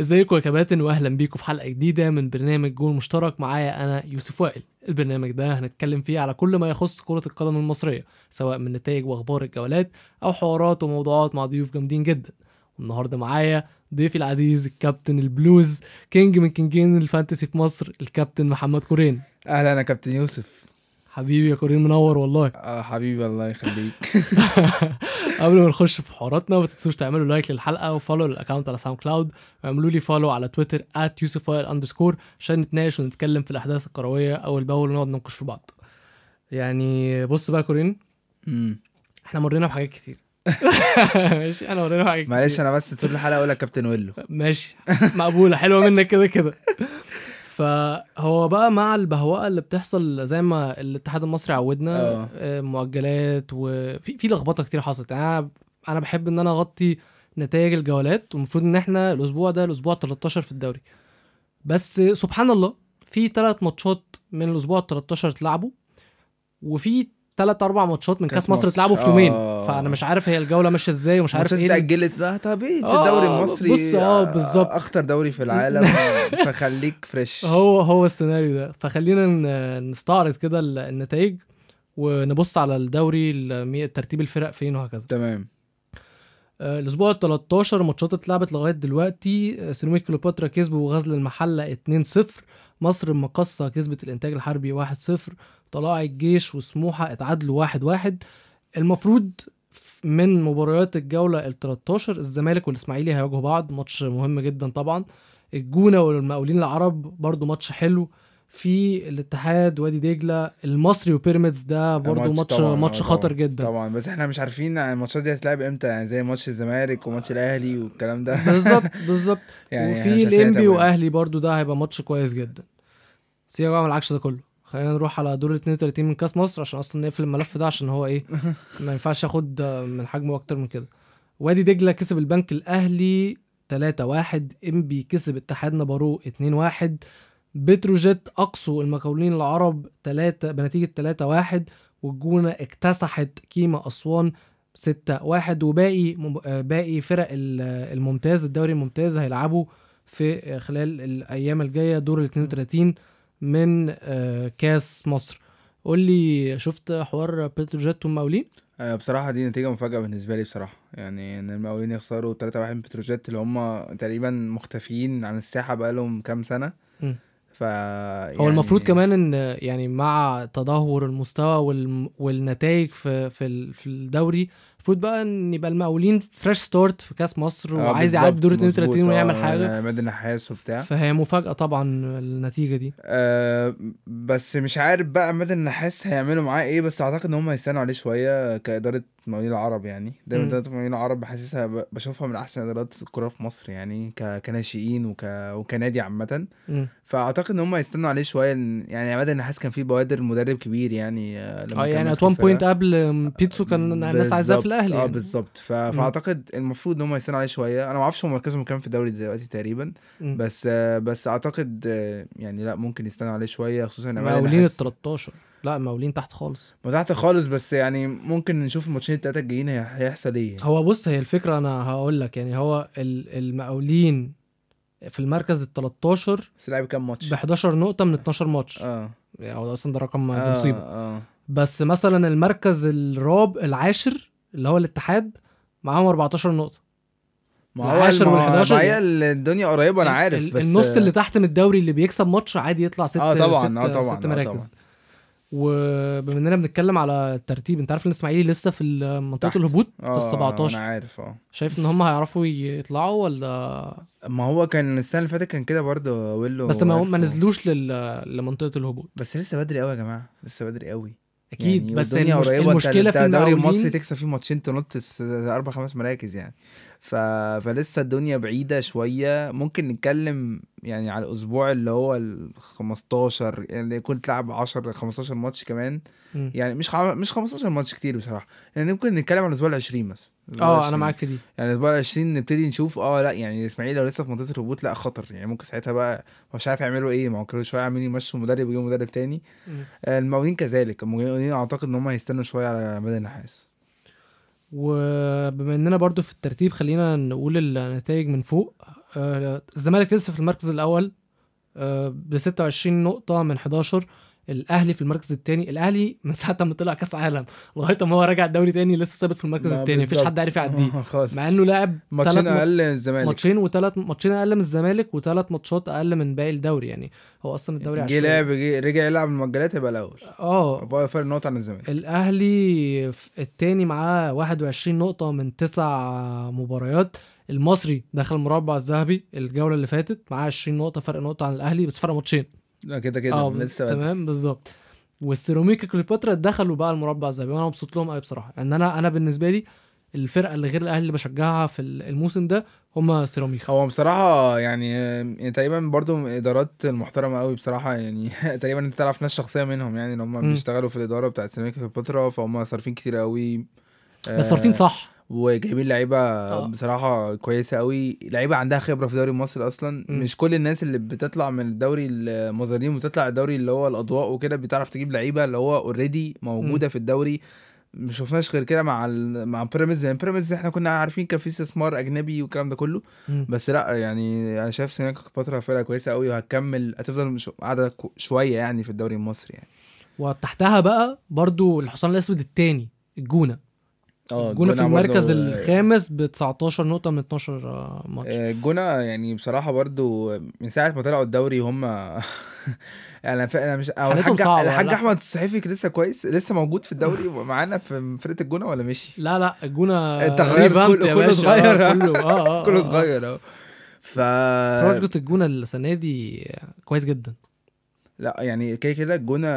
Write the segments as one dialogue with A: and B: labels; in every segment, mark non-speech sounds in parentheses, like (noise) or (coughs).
A: ازيكم يا كباتن واهلا بيكم في حلقة جديدة من برنامج جول مشترك. معايا أنا يوسف وائل. البرنامج ده هنتكلم فيه على كل ما يخص كرة القدم المصرية سواء من نتائج واخبار الجولات أو حوارات وموضوعات مع ضيوف جامدين جدا. والنهاردة معايا ضيفي العزيز الكابتن البلوز king من كينجين ال fantasy في مصر الكابتن محمد قرين.
B: أهلا أنا كابتن يوسف.
A: حبيبي يا قرين منور والله.
B: آه حبيبي الله يخليك. (laughs)
A: قبل ما نخش في حواراتنا ما تنسوش تعملوا like للحلقة و follow لل account على ساوند كلاود واعملوا لي follow على تويتر @يوسف underscore عشان نتناقش ونتكلم في الأحداث الكروية أول بأول ونقعد ننقش في بعض. يعني بص بقى
B: قرين.
A: إحنا مرينا بحاجات كتير. (laughs) ماشي انا مرينا بحاجات
B: معلش
A: كتير.
B: أنا بس طول الحلقة أقول لك كابتن ويلو.
A: ماشي مقبولة حلوة منك كده كده. (laughs) فهو بقى مع البهوأة اللي بتحصل زي ما الاتحاد المصري عودنا
B: آه.
A: آه، مؤجلات وفي في لخبطة كتير حصلت يعني أنا أنا بحب إن أنا أغطي نتائج الجولات والمفروض إن إحنا الأسبوع ده الأسبوع 13 في الدوري بس سبحان الله في ثلاث ماتشات من الأسبوع ال 13 اتلعبوا وفي ثلاث أربع ماتشات من
B: كأس
A: كاس مصر. اتلعبوا في يومين.
B: آه.
A: فأنا مش عارف هي الجولة ماشية إزاي ومش عارف إيه
B: اتأجلت لا طب إيه
A: آه،
B: الدوري المصري
A: بص، آه، بالظبط.
B: أخطر دوري في العالم (laughs) فخليك فريش
A: هو هو السيناريو ده. فخلينا نستعرض كده ال- النتائج ونبص على الدوري ترتيب الفرق فين وهكذا.
B: تمام.
A: آه، الأسبوع ال 13 ماتشات اتلعبت لغاية دلوقتي. آه، سيراميك كليوباترا كسبوا غزل المحلة 2-0 مصر المقصه كسبت الإنتاج الحربي 1-0 طلائع الجيش وسموحة اتعادلوا 1-1 المفروض ف- من مباريات الجولة ال 13 الزمالك والإسماعيلي هيواجهوا بعض ماتش مهم جدا طبعا. الجونة والمقاولين العرب برضو ماتش حلو. في الاتحاد وادي دجلة المصري وبيراميدز ده برضو ماتش
B: طبعاً،
A: ماتش خطر
B: طبعاً.
A: جدا.
B: طبعا. بس إحنا مش عارفين الماتشات دي هتلعب إمتى يعني زي ماتش الزمالك وماتش الأهلي والكلام ده.
A: بالظبط (laughs) بالظبط.
B: يعني
A: وفي
B: الإنبي.
A: وأهلي برضو ده هيبقى ماتش كويس جدا. سيبك بقى من العكس ده كله. خلينا نروح على دور ال 32 من كاس مصر عشان أصلا نقفل الملف ده عشان هو إيه (laughs) ما ينفعش آخد من حجمه أكتر من كده. وادي دجلة كسب البنك الأهلي 3-1 انبي كسب اتحاد نبارو 2-1 بتروجيت أقصوا المقاولين العرب 3 بنتيجة 3-1 والجونة اكتسحت كيما أسوان 6 1 وباقي باقي فرق ال- الممتاز الدوري الممتاز هيلعبوا في خلال الأيام الجاية دور ال 32 من آه، كاس مصر. قول لي شفت حوار بتروجيت والمقاولين
B: آه، بصراحة دي نتيجة مفاجأة بالنسبة لي بصراحة. يعني إن المقاولين يخسروا 3-1 من بتروجيت اللي هم تقريبا مختفيين عن الساحة بقالهم كام سنة.
A: مم.
B: ف يعني
A: هو المفروض كمان إن يعني مع تدهور المستوى وال... والنتائج في في الدوري المفروض بقى إن يبقى المقاولين fresh start في كأس مصر
B: آه،
A: وعايز يعدي دور
B: بالظبط،
A: 32
B: مظبوط،
A: ويعمل
B: آه،
A: حاجة
B: عماد النحاس وبتاع
A: فهي مفاجأة طبعا النتيجة دي
B: آه بس مش عارف بقى عماد النحاس هيعملوا معاه إيه بس أعتقد إن هم هيستنوا عليه شوية كإدارة مقاولين العرب يعني دايما. إدارة مقاولين العرب بحسسها بشوفها من أحسن إدارات الكورة في مصر يعني. كناشئين وك... وكنادي عامة
A: مم.
B: فأعتقد إن هم هيستنوا عليه شوية يعني عماد النحاس كان فيه بوادر مدرب كبير يعني آه، لما آه
A: يعني at
B: one.
A: point قبل بيتسو كان الناس عايزاه في الأهلي
B: آه
A: يعني.
B: بالظبط ف... فأعتقد المفروض إن هم يستنوا عليه شوية. أنا ما أعرفش هم مركزهم كام في الدوري دلوقتي تقريبا.
A: مم.
B: بس آه، بس أعتقد آه، يعني لا ممكن يستنوا عليه شوية خصوصا إن
A: مقاولين ال
B: النحاس.
A: 13 لا مقاولين تحت خالص.
B: ما تحت خالص بس يعني ممكن نشوف الماتشين التلاتة الجايين هي- هيحصل إيه يعني.
A: هو بص هي الفكرة أنا هقول لك يعني هو ال- المقاولين في المركز ال 13
B: بس لعب كام ماتش؟
A: ب 11 نقطة من 12 ماتش.
B: آه.
A: يعني هو أصلا ده رقم ده
B: آه
A: مصيبة.
B: آه.
A: بس مثلا المركز الراب العاشر اللي هو الاتحاد معاهم 14 نقطة.
B: ما هو
A: العاشر
B: ما-
A: وال11
B: ما هي الدنيا قريبة
A: أنا
B: عارف
A: ال-
B: بس
A: النص اللي تحت من الدوري اللي بيكسب ماتش عادي يطلع ست
B: آه طبعا
A: ست,
B: آه طبعا
A: ست
B: آه
A: مراكز.
B: طبعا.
A: وبما إننا بنتكلم على الترتيب أنت عارف ان الإسماعيلي لسه في
B: منطقة.
A: الهبوط في
B: آه
A: ال 17
B: أنا عارف آه.
A: شايف إن هم هيعرفوا يطلعوا ولا؟
B: ما هو كان السنة اللي فاتت كان كده برضه ويلو
A: بس ما. ما نزلوش لل... لمنطقة الهبوط.
B: بس لسه بدري قوي يا جماعة لسه بدري قوي
A: أكيد
B: يعني
A: بس المش...
B: المشكلة
A: في
B: الدوري المصري تكسب فيه ماتشين تنط أربع خمس مراكز يعني. ف... فلسه الدنيا بعيدة شوية. ممكن نتكلم يعني على الأسبوع اللي هو ال 15 يعني كنت تلعب 10 15 ماتش كمان.
A: مم.
B: يعني مش خم... مش 15 ماتش كتير بصراحة. يعني ممكن نتكلم على الأسبوع ال 20 مثلا. الأسبوع
A: آه أنا
B: 20.
A: معاك في دي.
B: يعني الأسبوع ال 20 نبتدي نشوف آه لأ يعني الاسماعيلي لو لسه في منطقة الهبوط لأ خطر. يعني ممكن ساعتها بقى مش عارف يعملوا إيه. ما هو كل شوية عاملين يمشوا مدرب ويجيبوا مدرب تاني. آه، المقاولين كذلك. المقاولين أعتقد إن هم هيستنوا شوية على عماد النحاس.
A: وبما إننا برضو في الترتيب خلينا نقول النتائج من فوق. آه، الزمالك لسه في المركز الأول ب 26 نقطة من 11 الأهلي في المركز الثاني الأهلي من ساعة ما طلع كأس عالم لغاية ما هو راجع الدوري تاني لسه ثابت في المركز الثاني مفيش. حد عارف يعديه.
B: خالص.
A: مع إنه لاعب
B: ماتشين أقل من الزمالك.
A: ماتشين وثلاث ماتشين أقل من الزمالك وثلاث ماتشات أقل من باقي الدوري يعني. هو أصلا الدوري
B: جه
A: عشوائي.
B: لعب جه- رجع يلعب المؤجلات هيبقى الأول.
A: آه.
B: بقى فرق نقطة عن الزمالك.
A: الأهلي التاني معاه 21 نقطة من تسع مباريات. المصري دخل المربع الذهبي الجولة اللي فاتت معاه 20 نقطة فرق نقطة عن الأهلي بس فرق ماتشين.
B: كده كده
A: آه
B: لسه.
A: تمام بالظبط. والسيراميكا كليوباترا دخلوا بقى المربع الذهبي وأنا مبسوط لهم قوي بصراحة. ان أنا أنا بالنسبة لي الفرقة اللي غير الأهلي اللي بشجعها في الموسم ده هم سيراميكا.
B: هو بصراحة يعني يعني تقريبا برضو من الإدارات المحترمة قوي بصراحة يعني (laughs) تقريبا أنت تعرف ناس شخصية منهم يعني إن هم. بيشتغلوا في الإدارة بتاعت سيراميكا كليوباترا فهم صارفين كتير قوي
A: بس صارفين صح.
B: وجايبين لعيبة
A: آه.
B: بصراحة كويسة قوي. لعيبة عندها خبرة في الدوري المصري أصلا.
A: مم.
B: مش كل الناس اللي بتطلع من الدوري المظالم وتطلع الدوري اللي هو الأضواء وكده بتعرف تجيب لعيبة اللي هو اوريدي موجودة في الدوري. ما شفناش غير كده مع ال... مع بيراميدز. يعني بيراميدز إحنا كنا عارفين كان في استثمار أجنبي والكلام ده كله.
A: مم.
B: بس لأ يعني أنا شايف سيراميكا كليوباترا فرقة كويسة قوي وهتكمل هتفضل قاعدة شوية يعني في الدوري المصري يعني.
A: وتحتها بقى برضو الحصان الأسود التاني الجونة الجونة في المركز
B: برضو-
A: الخامس ب 19 نقطة من 12 ماتش
B: آه، الجونه يعني بصراحة برضو من ساعة ما طلعوا الدوري هم يعني (laughs) أنا ف- أنا مش
A: حالتهم
B: الحاج الحاج. أحمد الصحيفي لسه كويس لسه موجود في الدوري (laughs) معانا في فرقة الجونه ولا مشي
A: لا لا الجونة
B: التغيير كله- كله. اتغير.
A: آه، كله آه آه (laughs)
B: كله
A: آه.
B: اتغير اهو ف
A: درجة الجونة السنة دي كويس جدا
B: لا يعني كده كده الجونة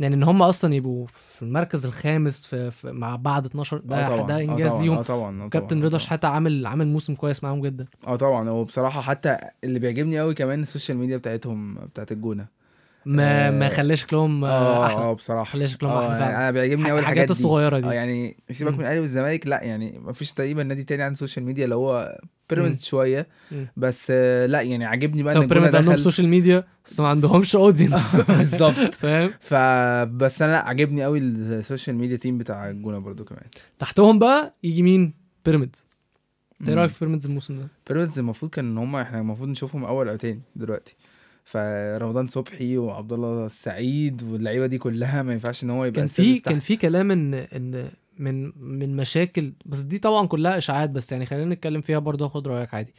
A: يعني إن هم أصلا يبقوا في المركز الخامس في, في مع بعد 12
B: آه
A: ده
B: طبعاً،
A: ده
B: آه
A: إنجاز
B: طبعاً،
A: ليهم.
B: آه طبعا آه
A: كابتن رضا. شحاتة عامل عامل موسم كويس معاهم جدا.
B: آه طبعا هو بصراحه حتى اللي بيعجبني قوي كمان ال social media بتاعتهم بتاعت الجونة.
A: ما
B: آه،
A: ما خلاش شكلهم
B: آه
A: أحلى
B: آه بصراحة.
A: خليها شكلهم
B: آه
A: أحلى
B: يعني
A: فعلا.
B: أنا بيعجبني قوي
A: الحاجات
B: الحاجات دي.
A: الصغيرة
B: آه
A: دي
B: يعني سيبك. من الاهلي والزمالك لأ يعني ما فيش تقريبا نادي تاني عنده social media اللي هو بيراميدز شوية.
A: مم.
B: بس آه، لأ يعني عاجبني بقى إن
A: بيراميدز عندهم سوشيال ميديا بس ما عندهمش (laughs) audience (laughs)
B: بالظبط. (laughs)
A: فاهم؟
B: فبس أنا لأ عاجبني قوي ال social media team بتاع الجونة برضو كمان.
A: تحتهم بقى يجي مين؟ بيراميدز
B: إيه.
A: رأيك في بيراميدز الموسم ده؟
B: بيراميدز المفروض كان إن هم إحنا المفروض نشوفهم أول أو تاني دلوقتي. فرمضان صبحي وعبد الله السعيد واللعيبة دي كلها ما ينفعش إن هو يبقى
A: كان في. كان في كلام ان إن من من مشاكل بس دي طبعا كلها إشاعات بس يعني خلينا نتكلم فيها برضه آخد رأيك عادي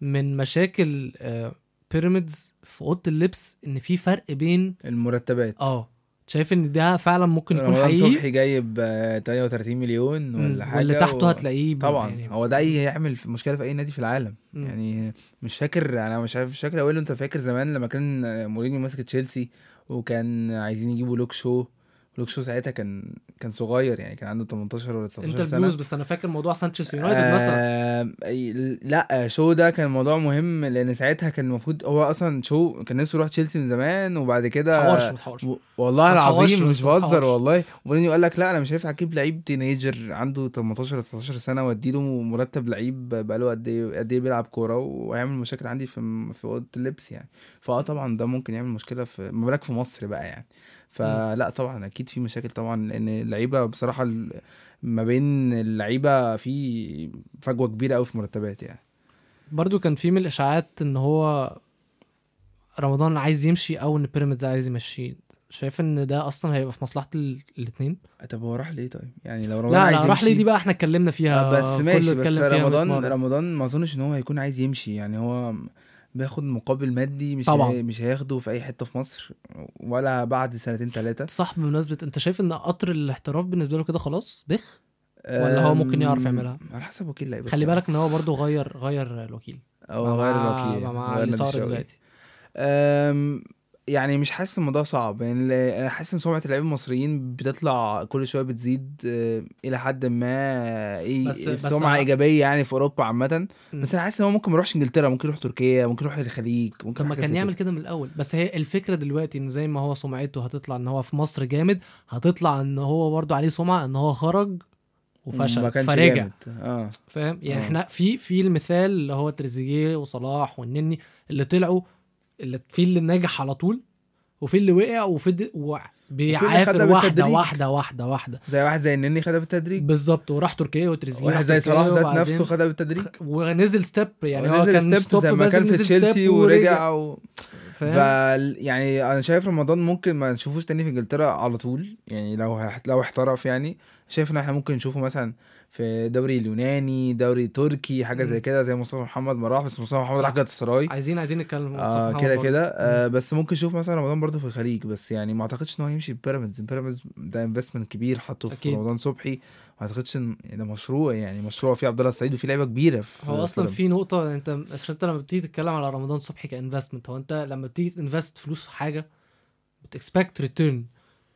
A: من مشاكل آه، بيراميدز في أوضة اللبس إن في فرق بين
B: المرتبات
A: آه شايف إن ده فعلا ممكن يكون
B: رمضان
A: حقيقي؟
B: صبحي جايب آه، 33 مليون ولا حاجة
A: واللي تحته
B: و-
A: هتلاقيه
B: طبعا.
A: يعني
B: هو ده هيعمل مشكلة في أي نادي في العالم.
A: مم.
B: يعني مش فاكر أنا مش عارف مش فاكر أقول له أنت فاكر زمان لما كان مورينيو ماسك تشيلسي وكان عايزين يجيبوا لوك شو لوك شو ساعتها كان كان صغير يعني كان عنده 18 ولا 19
A: انت
B: سنة.
A: البلوز بس أنا فاكر موضوع سانشيز في يونايتد مثلا.
B: آه لا شو ده كان موضوع مهم لأن ساعتها كان المفروض هو أصلا شو كان نفسه يروح تشيلسي من زمان وبعد كده
A: تحورش ما تحورش
B: و- والله العظيم مش بهزر. والله. مورينيو قال لك لا أنا مش هينفع أجيب لعيب teenager عنده 18 ولا 19 سنة وأديله مرتب لعيب بقاله قد إيه قد إيه بيلعب كورة وهيعمل مشاكل عندي في في أوضة اللبس يعني. فآه طبعا ده ممكن يعمل مشكلة في ما بالك في مصر بقى يعني. فلا طبعا أكيد في مشاكل طبعا لأن اللعيبة بصراحة ما بين اللعيبة في فجوة كبيرة قوي في مرتبات يعني.
A: برضو كان في من الإشاعات إن هو رمضان عايز يمشي أو إن بيراميدز عايز يمشيه شايف إن ده أصلا هيبقى في مصلحة الاثنين
B: طب هو راح ليه طيب؟ يعني لو رمضان
A: لا
B: عايز
A: لا راح لي
B: يمشي-
A: دي بقى إحنا اتكلمنا فيها
B: آه، بس ماشي بس
A: فيها
B: رمضان
A: 100 مرة.
B: رمضان ما أظنش إن هو هيكون عايز يمشي يعني هو بياخد مقابل مادي مش
A: طبعاً.
B: هي مش هياخده في أي حتة في مصر ولا بعد سنتين ثلاثة
A: صح بمناسبة أنت شايف إن قطر الاحتراف بالنسبة له كده خلاص بخ ولا هو ممكن يعرف يعملها؟
B: على حسب وكيل لعيبه
A: خلي. بالك إن هو برضو غير غير الوكيل
B: أو
A: مع-
B: غير الوكيل
A: مع
B: غير
A: اللي صار. دلوقتي
B: يعني مش حاسس الموضوع صعب يعني أنا حاسس إن سمعة اللعيبة المصريين بتطلع كل شوية بتزيد أه، إلى حد ما إيه
A: بس- بس
B: سمعه
A: أنا-
B: إيجابية يعني في أوروبا
A: عامة.
B: بس أنا حاسس إن هو ممكن ما يروحش إنجلترا ممكن يروح تركيا ممكن يروح الخليج ممكن
A: طب ما كان يعمل
B: كده.
A: من الأول بس هي الفكرة دلوقتي إن زي ما هو سمعته هتطلع إن هو في مصر جامد هتطلع إن هو برضو عليه سمعة إن هو خرج وفشل فرجع
B: جامد. آه
A: فاهم يعني
B: آه.
A: إحنا في في المثال اللي هو تريزيجيه وصلاح والنني اللي طلعوا اللي في اللي ناجح على طول وفي اللي وقع وفي. بيعافر
B: واحدة.
A: واحدة واحدة واحدة.
B: زي واحد زي النني خدها بالتدريج.
A: بالظبط وراح تركيا وتريزيجيه
B: واحد زي صلاح ذات نفسه خدها بالتدريج.
A: ونزل step يعني هو كان
B: step
A: stop
B: زي ما كان في تشيلسي
A: step
B: ورجع و... ف يعني أنا شايف رمضان ممكن ما نشوفوش تاني في إنجلترا على طول يعني لو لو احترف يعني. شايف إن إحنا ممكن نشوفه مثلا في الدوري اليوناني دوري تركي حاجة زي. كده زي مصطفى محمد ما راح بس مصطفى محمد. راح جالاتا سراي
A: عايزين عايزين نتكلم آه
B: كده. كده آه بس ممكن نشوف مثلا رمضان برضه في الخليج بس يعني ما أعتقدش إن هو هيمشي بيراميدز بيراميدز ده investment كبير حطه في
A: أكيد.
B: رمضان صبحي ما أعتقدش ان ده مشروع يعني مشروع فيه عبد الله السعيد وفيه لعيبة كبيرة في
A: هو أصلا في. نقطة انت عشان أنت لما بتيجي تتكلم على رمضان صبحي ك investment هو أنت لما بتيجي ت invest فلوس في حاجة بت expect return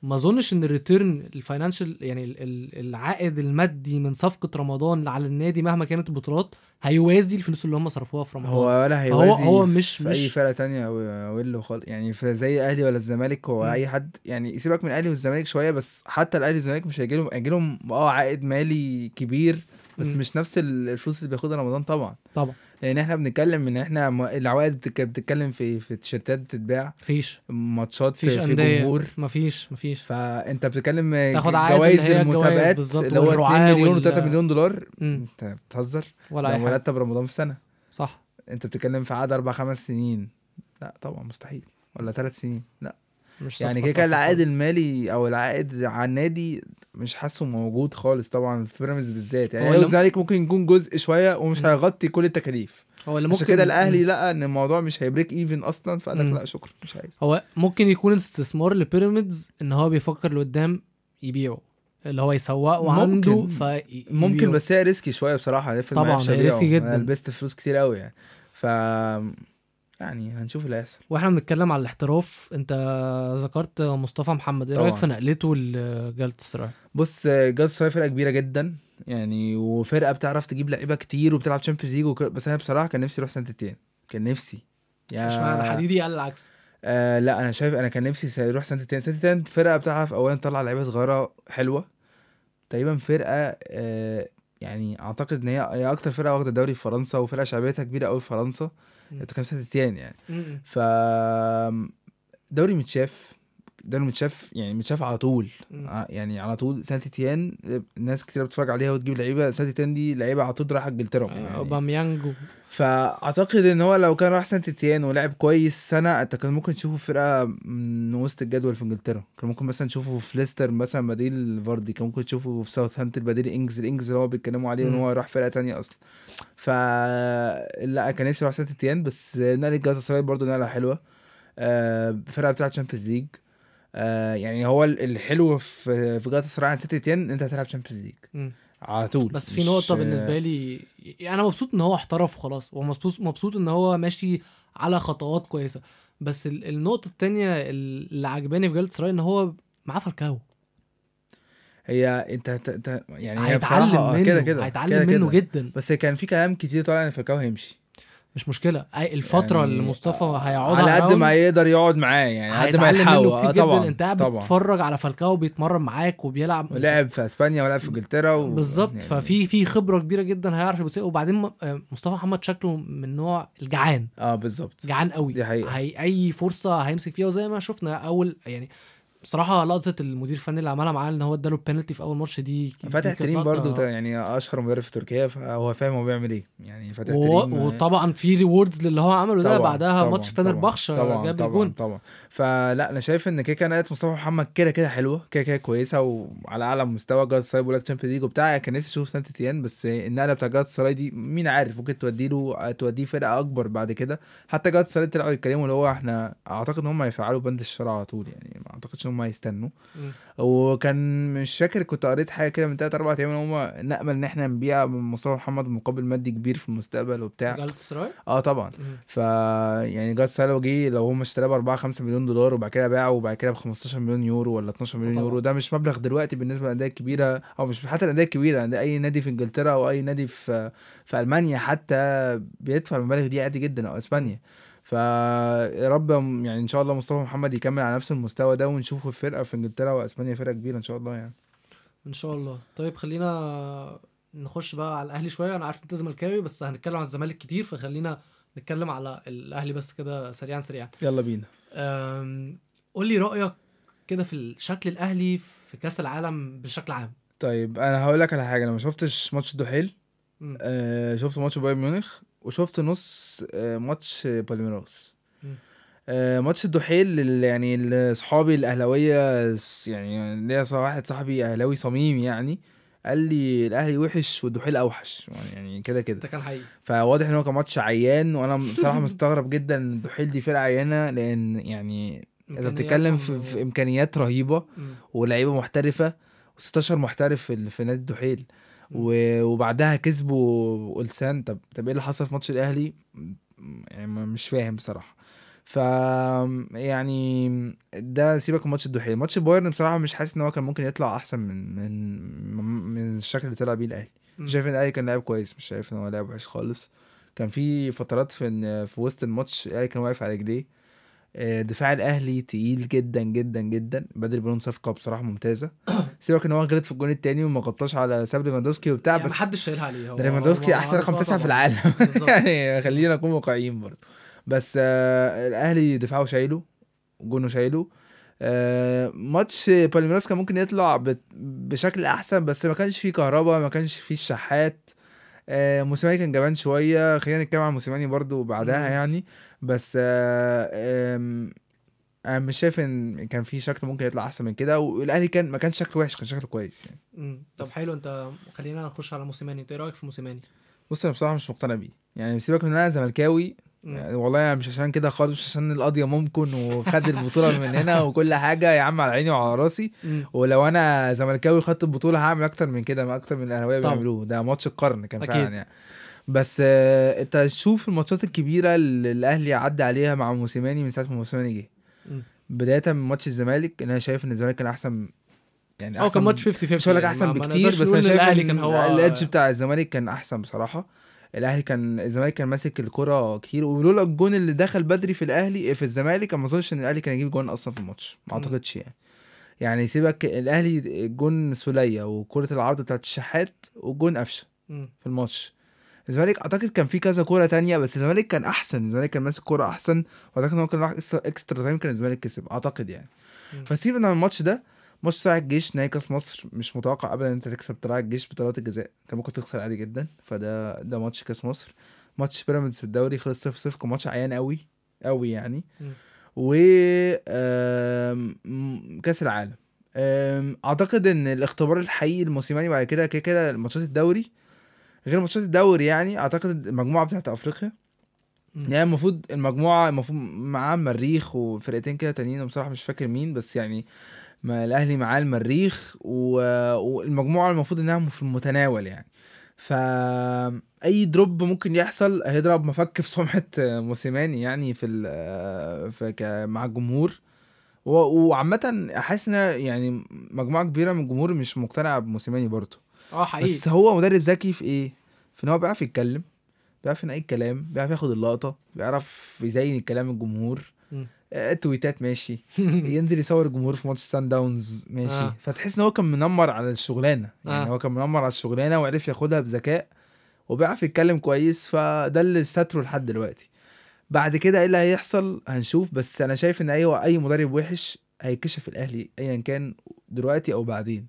A: ما اظنش ان ال return ال financial يعني ال- ال- العائد المادي من صفقة رمضان على النادي مهما كانت البطولات هيوازي الفلوس اللي هم صرفوها في رمضان
B: هو ولا هيوازي
A: هو مش
B: في أي
A: مش
B: فرقة تانية أو أو اللي خالص يعني في زي الأهلي ولا الزمالك هو
A: مم.
B: أي حد يعني سيبك من الأهلي والزمالك شوية بس حتى الأهلي والزمالك مش هيجي لهم هيجي لهم آه عائد مالي كبير بس. مش نفس ال- الفلوس اللي بياخدها رمضان طبعا.
A: طبعا.
B: لأن إحنا بنتكلم إن إحنا العوائد بتتكلم في في تيشيرتات بتتباع.
A: مفيش
B: ماتشات
A: مفيش
B: في جمهور.
A: مفيش مفيش.
B: فأنت بتتكلم
A: تاخد عائد
B: جوائز المسابقات اللي هو 2
A: والرعاة
B: مليون
A: وال-
B: و3 مليون دولار. أنت بتهزر.
A: ولا أي
B: مرتب رمضان في سنة.
A: صح.
B: أنت بتتكلم في عقد أربع خمس سنين. لا طبعا مستحيل. ولا ثلاث سنين. لا.
A: مش
B: يعني كده كده العائد. المالي أو العائد على النادي مش حاسه موجود خالص طبعا في بيراميدز بالذات يعني الزمالك ممكن يكون جزء شوية ومش. هيغطي كل التكاليف
A: هو اللي ممكن
B: كده الأهلي لقى إن الموضوع مش هي break even أصلا فقال لك. لا شكرا مش عايز
A: هو ممكن يكون استثمار لبيراميدز إن هو بيفكر لقدام يبيعه اللي هو يسوقه
B: ممكن.
A: عنده في
B: ممكن بس هي risky شوية بصراحة
A: طبعاً، هي. risky جداً.
B: لبست فلوس كتير قوي يعني ف يعني هنشوف اللي هيحصل.
A: وإحنا بنتكلم على الاحتراف انت ذكرت مصطفى محمد إيه
B: رأيك.
A: في نقلته لجالاتا سراي
B: بص جالاتا سراي فرقة كبيرة جدا يعني وفرقة بتعرف تجيب لعيبة كتير وبتلعب Champions League وك... بس أنا بصراحة كان نفسي يروح سانت اتيان كان نفسي. يا
A: اشمعنى حديدي قال العكس.
B: آه لا أنا شايف أنا كان نفسي اتيان سانت اتيان فرقة بتعرف اولا تطلع لعيبة صغيرة حلوة. تقريبا فرقة آه يعني أعتقد إن هي أكتر فرقة واخدة دوري في فرنسا وفرقة شعبيتها كبيرة قوي في فرنسا. انت كان سانت اتيان يعني. ف دوري متشاف. دوري متشاف يعني متشاف على طول. ع- يعني على طول. سانت تيان ناس كتير بتتفرج عليها وتجيب لعيبة. سانت تيان دي لعيبة على طول رايحه انجلترا.
A: آه،
B: يعني
A: اوباميانج
B: فأعتقد إن هو لو كان راح سانت تيان ولعب كويس سنة أنت كان ممكن تشوفه في فرقة من وسط الجدول في انجلترا. كان ممكن مثلا تشوفه في ليستر مثلا بديل فاردي. كان ممكن تشوفه في ساوثهامبتون بديل إنجز. الانجز اللي هو بيتكلموا عليه
A: إن.
B: هو راح فرقة تانية أصلا. ف لا كان نفسي يروح سانت تيان بس نقله جالاتا سراي برضه نقلة حلوة. آه، فرقة بتلعب Champions League آه يعني هو ال- الحلو في في جالاتا سراي عن سانت تيان أنت هتلعب Champions
A: League.
B: على طول.
A: بس في
B: مش-
A: نقطة بالنسبة لي أنا مبسوط إن هو احترف وخلاص ومبسوط مبسوط إن هو ماشي على خطوات كويسة. بس ال- النقطة التانية اللي عجباني في جالاتا سراي إن هو معاه فالكاو
B: هي أنت انت- يعني هي
A: هيتعلم
B: آه،
A: منه.
B: كده كده
A: هيتعلم
B: كده
A: منه
B: كده.
A: جدا.
B: بس كان في كلام كتير طالع إن فالكاو هيمشي.
A: مش مشكلة. أي- الفترة
B: يعني
A: اللي مصطفى هيقعدها
B: على قد ما يقدر يقعد معاه يعني قد ما يحاول
A: كتير
B: آه،
A: جدا.
B: طبعا
A: أنت قاعد
B: طبعا.
A: بتتفرج على فالكاو بيتمرن معاك وبيلعب.
B: ولعب في إسبانيا ولعب في إنجلترا و...
A: بالظبط.
B: يعني
A: ففي في خبرة كبيرة جدا هيعرف يبص وبعدين آه، مصطفى محمد شكله من نوع الجعان.
B: آه بالظبط.
A: جعان قوي.
B: دي حقيقة.
A: هي أي فرصة هيمسك فيها. وزي ما شفنا أول يعني بصراحة لقطة المدير الفني اللي عملها معاه إن هو اداله البنالتي في أول ماتش دي كانت
B: تريم برضو يعني أشهر مدرب في تركيا فهو فاهم هو بيعمل إيه. يعني فاتح
A: و-
B: تريم
A: وطبعا في rewards للي هو عمله ده بعدها
B: طبعاً،
A: ماتش فنربخش
B: طبعا
A: جاب
B: طبعا
A: الجون.
B: طبعا. فلا أنا شايف إن كده نقله مصطفى محمد كده كده حلوة كده كده كويسة وعلى أعلى مستوى جالاتا سراي بيقول لك Champions League وبتاع كان نفسي أشوف سانت تيان بس النقلة بتاع جالاتا سراي دي مين عارف ممكن تودي له توديه فرقة أكبر بعد كده. حتى جاد سراي طلعوا يتكلموا اللي هو إحنا أعتقد إن هم هيفعلوا بند الشرع على طول يعني ما أعتقدش إن هم هيستنوا
A: مم.
B: وكان مش فاكر كنت قريت حاجة كده من 3 4 أيام إن هم نامل إن إحنا نبيع مصطفى محمد مقابل مادي كبير في المستقبل وبتاع
A: جالت
B: آه طبعا. ف يعني جاد سالو جه لو هم اشتراه ب 4 5 مليون دولار وبعد كده باعه وبعد كده ب 15 مليون يورو ولا 12 مليون
A: طبعا.
B: يورو ده مش مبلغ دلوقتي بالنسبة للأندية الكبيرة أو مش حتى الأندية الكبيرة عند أي نادي في إنجلترا أو أي نادي في في ألمانيا حتى بيدفع المبالغ دي عادي جدا أو إسبانيا فيا رب يعني إن شاء الله مصطفى محمد يكمل على نفس المستوى ده ونشوفه في فرقة في إنجلترا وأسبانيا فرقة كبيرة إن شاء الله يعني.
A: إن شاء الله. طيب خلينا نخش بقى على الأهلي شوية. أنا عارف أنت زملكاوي بس هنتكلم عن الزمالك كتير فخلينا نتكلم على الأهلي بس كده سريعا سريعا.
B: يلا بينا.
A: قول لي رأيك كده في الشكل الأهلي في كأس العالم بشكل عام.
B: طيب أنا هقول لك على حاجة. أنا ما شفتش ماتش الدحيل. آه شفت ماتش بايرن ميونخ. وشفت نص آه ماتش بالميراس. آه ماتش الدحيل اللي يعني اللي اصحابي الاهلاويه يعني ليا واحد صاحبي اهلاوي صميم يعني قال لي الأهلي وحش والدحيل أوحش يعني كده كده.
A: ده كان حقيقي.
B: فواضح إن هو كان ماتش عيان وأنا بصراحة مستغرب جدا إن الدحيل دي فرقة عيانة لأن يعني انت بتتكلم في, في إمكانيات رهيبة
A: مم.
C: ولعيبة محترفة و16 محترف في, نادي الدحيل. وبعدها كسبوا أولسان. طب طب إيه اللي حصل في ماتش الأهلي؟ يعني مش فاهم بصراحة. ف يعني ده سيبك من ماتش الدحيل. ماتش بايرن بصراحة مش حاسس إن هو كان ممكن يطلع أحسن من من من الشكل اللي طلع بيه
A: الأهلي.
B: شايف إن الأهلي كان لاعب كويس مش شايف إن هو لاعب وحش خالص. كان في فترات في في وسط الماتش الأهلي كان واقف على رجليه. دفاع الأهلي تقيل جدا جدا جدا. بدري بنون صفقة بصراحة ممتازة. (coughs) سيبك إن هو غلط في الجون التاني وما غطاش على ساب ليفاندوسكي وبتاع
A: يعني
B: بس
A: محدش شايلها عليه. هو
B: ليفاندوسكي
A: أحسن
B: رقم تسعة في. العالم. (laughs) يعني خلينا نكون واقعيين برضه. بس آه الأهلي دفاعه شايله جونه شايله. آه ماتش بالميراس كان ممكن يطلع بشكل أحسن بس ما كانش فيه كهربا ما كانش فيه الشحات آه موسيماني كان جبان شوية. خلينا نتكلم عن موسيماني برضو بعدها. يعني. بس آه أنا مش شايف إن كان في شكل ممكن يطلع أحسن من كده والأهلي كان ما كانش شكله وحش كان شكله كويس يعني
A: مم. طب حلو أنت خلينا نخش على موسيماني أنت إيه رأيك في موسيماني
B: بص أنا بصراحة مش مقتنع بيه يعني سيبك من إن أنا زملكاوي. يعني والله مش عشان كده خالص مش عشان القضية ممكن وخد البطولة من هنا وكل حاجة يا عم على عيني وعلى راسي. ولو أنا زملكاوي خدت البطولة هعمل أكتر من كده ما أكتر من الأهلاوية
A: طبعا.
B: بيعملوه ده ماتش القرن كان. فعلا يعني بس آه، انت شوف الماتشات الكبيرة اللي الأهلي عدى عليها مع موسيماني من ساعة ما موسيماني جه. بداية من ماتش الزمالك ان أنا شايف إن الزمالك كان أحسن يعني
A: آه كان ماتش 50 50
B: مش هقول لك أحسن بكتير بس أنا شايف
A: الأهلي
B: إن
A: كان هو
B: ال edge بتاع الزمالك كان أحسن بصراحة الأهلي كان الزمالك كان ماسك الكرة كتير ولولا الجون اللي دخل بدري في الأهلي في الزمالك ما أظنش إن الأهلي كان يجيب جون أصلا في الماتش ما. أعتقدش يعني يعني سيبك الأهلي جون سولية وكرة العرض بتاعت الشحات وجون
A: قفشة.
B: في الماتش الزمالك أعتقد كان في كذا كورة تانية بس الزمالك كان أحسن الزمالك كان ماسك كورة أحسن وأعتقد إن هو كان راح extra time كان الزمالك كسب أعتقد يعني. فسيبنا من الماتش ده. ماتش طلائع الجيش نهائي كأس مصر مش متوقع ابدا إن أنت تكسب طلائع الجيش بطولات الجزاء. كان ممكن تخسر عادي جدا فده ده ماتش كأس مصر. ماتش بيراميدز في الدوري خلص 0 0 كان ماتش عيان قوي قوي يعني. و كأس العالم. أعتقد إن الاختبار الحقيقي لموسيماني بعد كده كده كده ماتشات الدوري غير ماتشات الدوري يعني أعتقد المجموعة بتاعت
A: أفريقيا.
B: يعني المفروض المجموعة المفروض معاه المريخ وفرقتين كده تانيين بصراحة مش فاكر مين بس يعني ما الأهلي معاه المريخ و... والمجموعة المفروض إنها في المتناول يعني. فا أي دروب ممكن يحصل هيضرب مفك في سمعة موسيماني يعني في ال... في ك... مع الجمهور. و... وعامة حاسس ان يعني مجموعة كبيرة من الجمهور مش مقتنعة بموسيماني برضه.
A: آه حقيقي.
B: بس هو مدرب ذكي في إيه؟ في إن هو بيعرف يتكلم بيعرف ينقي الكلام بيعرف ياخد اللقطة بيعرف يزين الكلام الجمهور. آه، تويتات ماشي. (laughs) ينزل يصور الجمهور في ماتش سان داونز ماشي.
A: آه.
B: فتحس إن هو كان منمر على الشغلانة. يعني
A: آه.
B: هو كان منمر على الشغلانة وعرف ياخدها بذكاء وبيعرف يتكلم كويس فده اللي ستره لحد دلوقتي. بعد كده إيه اللي هيحصل؟ هنشوف. بس أنا شايف إن اي أي مدرب وحش هيكشف الأهلي ايا كان دلوقتي أو بعدين.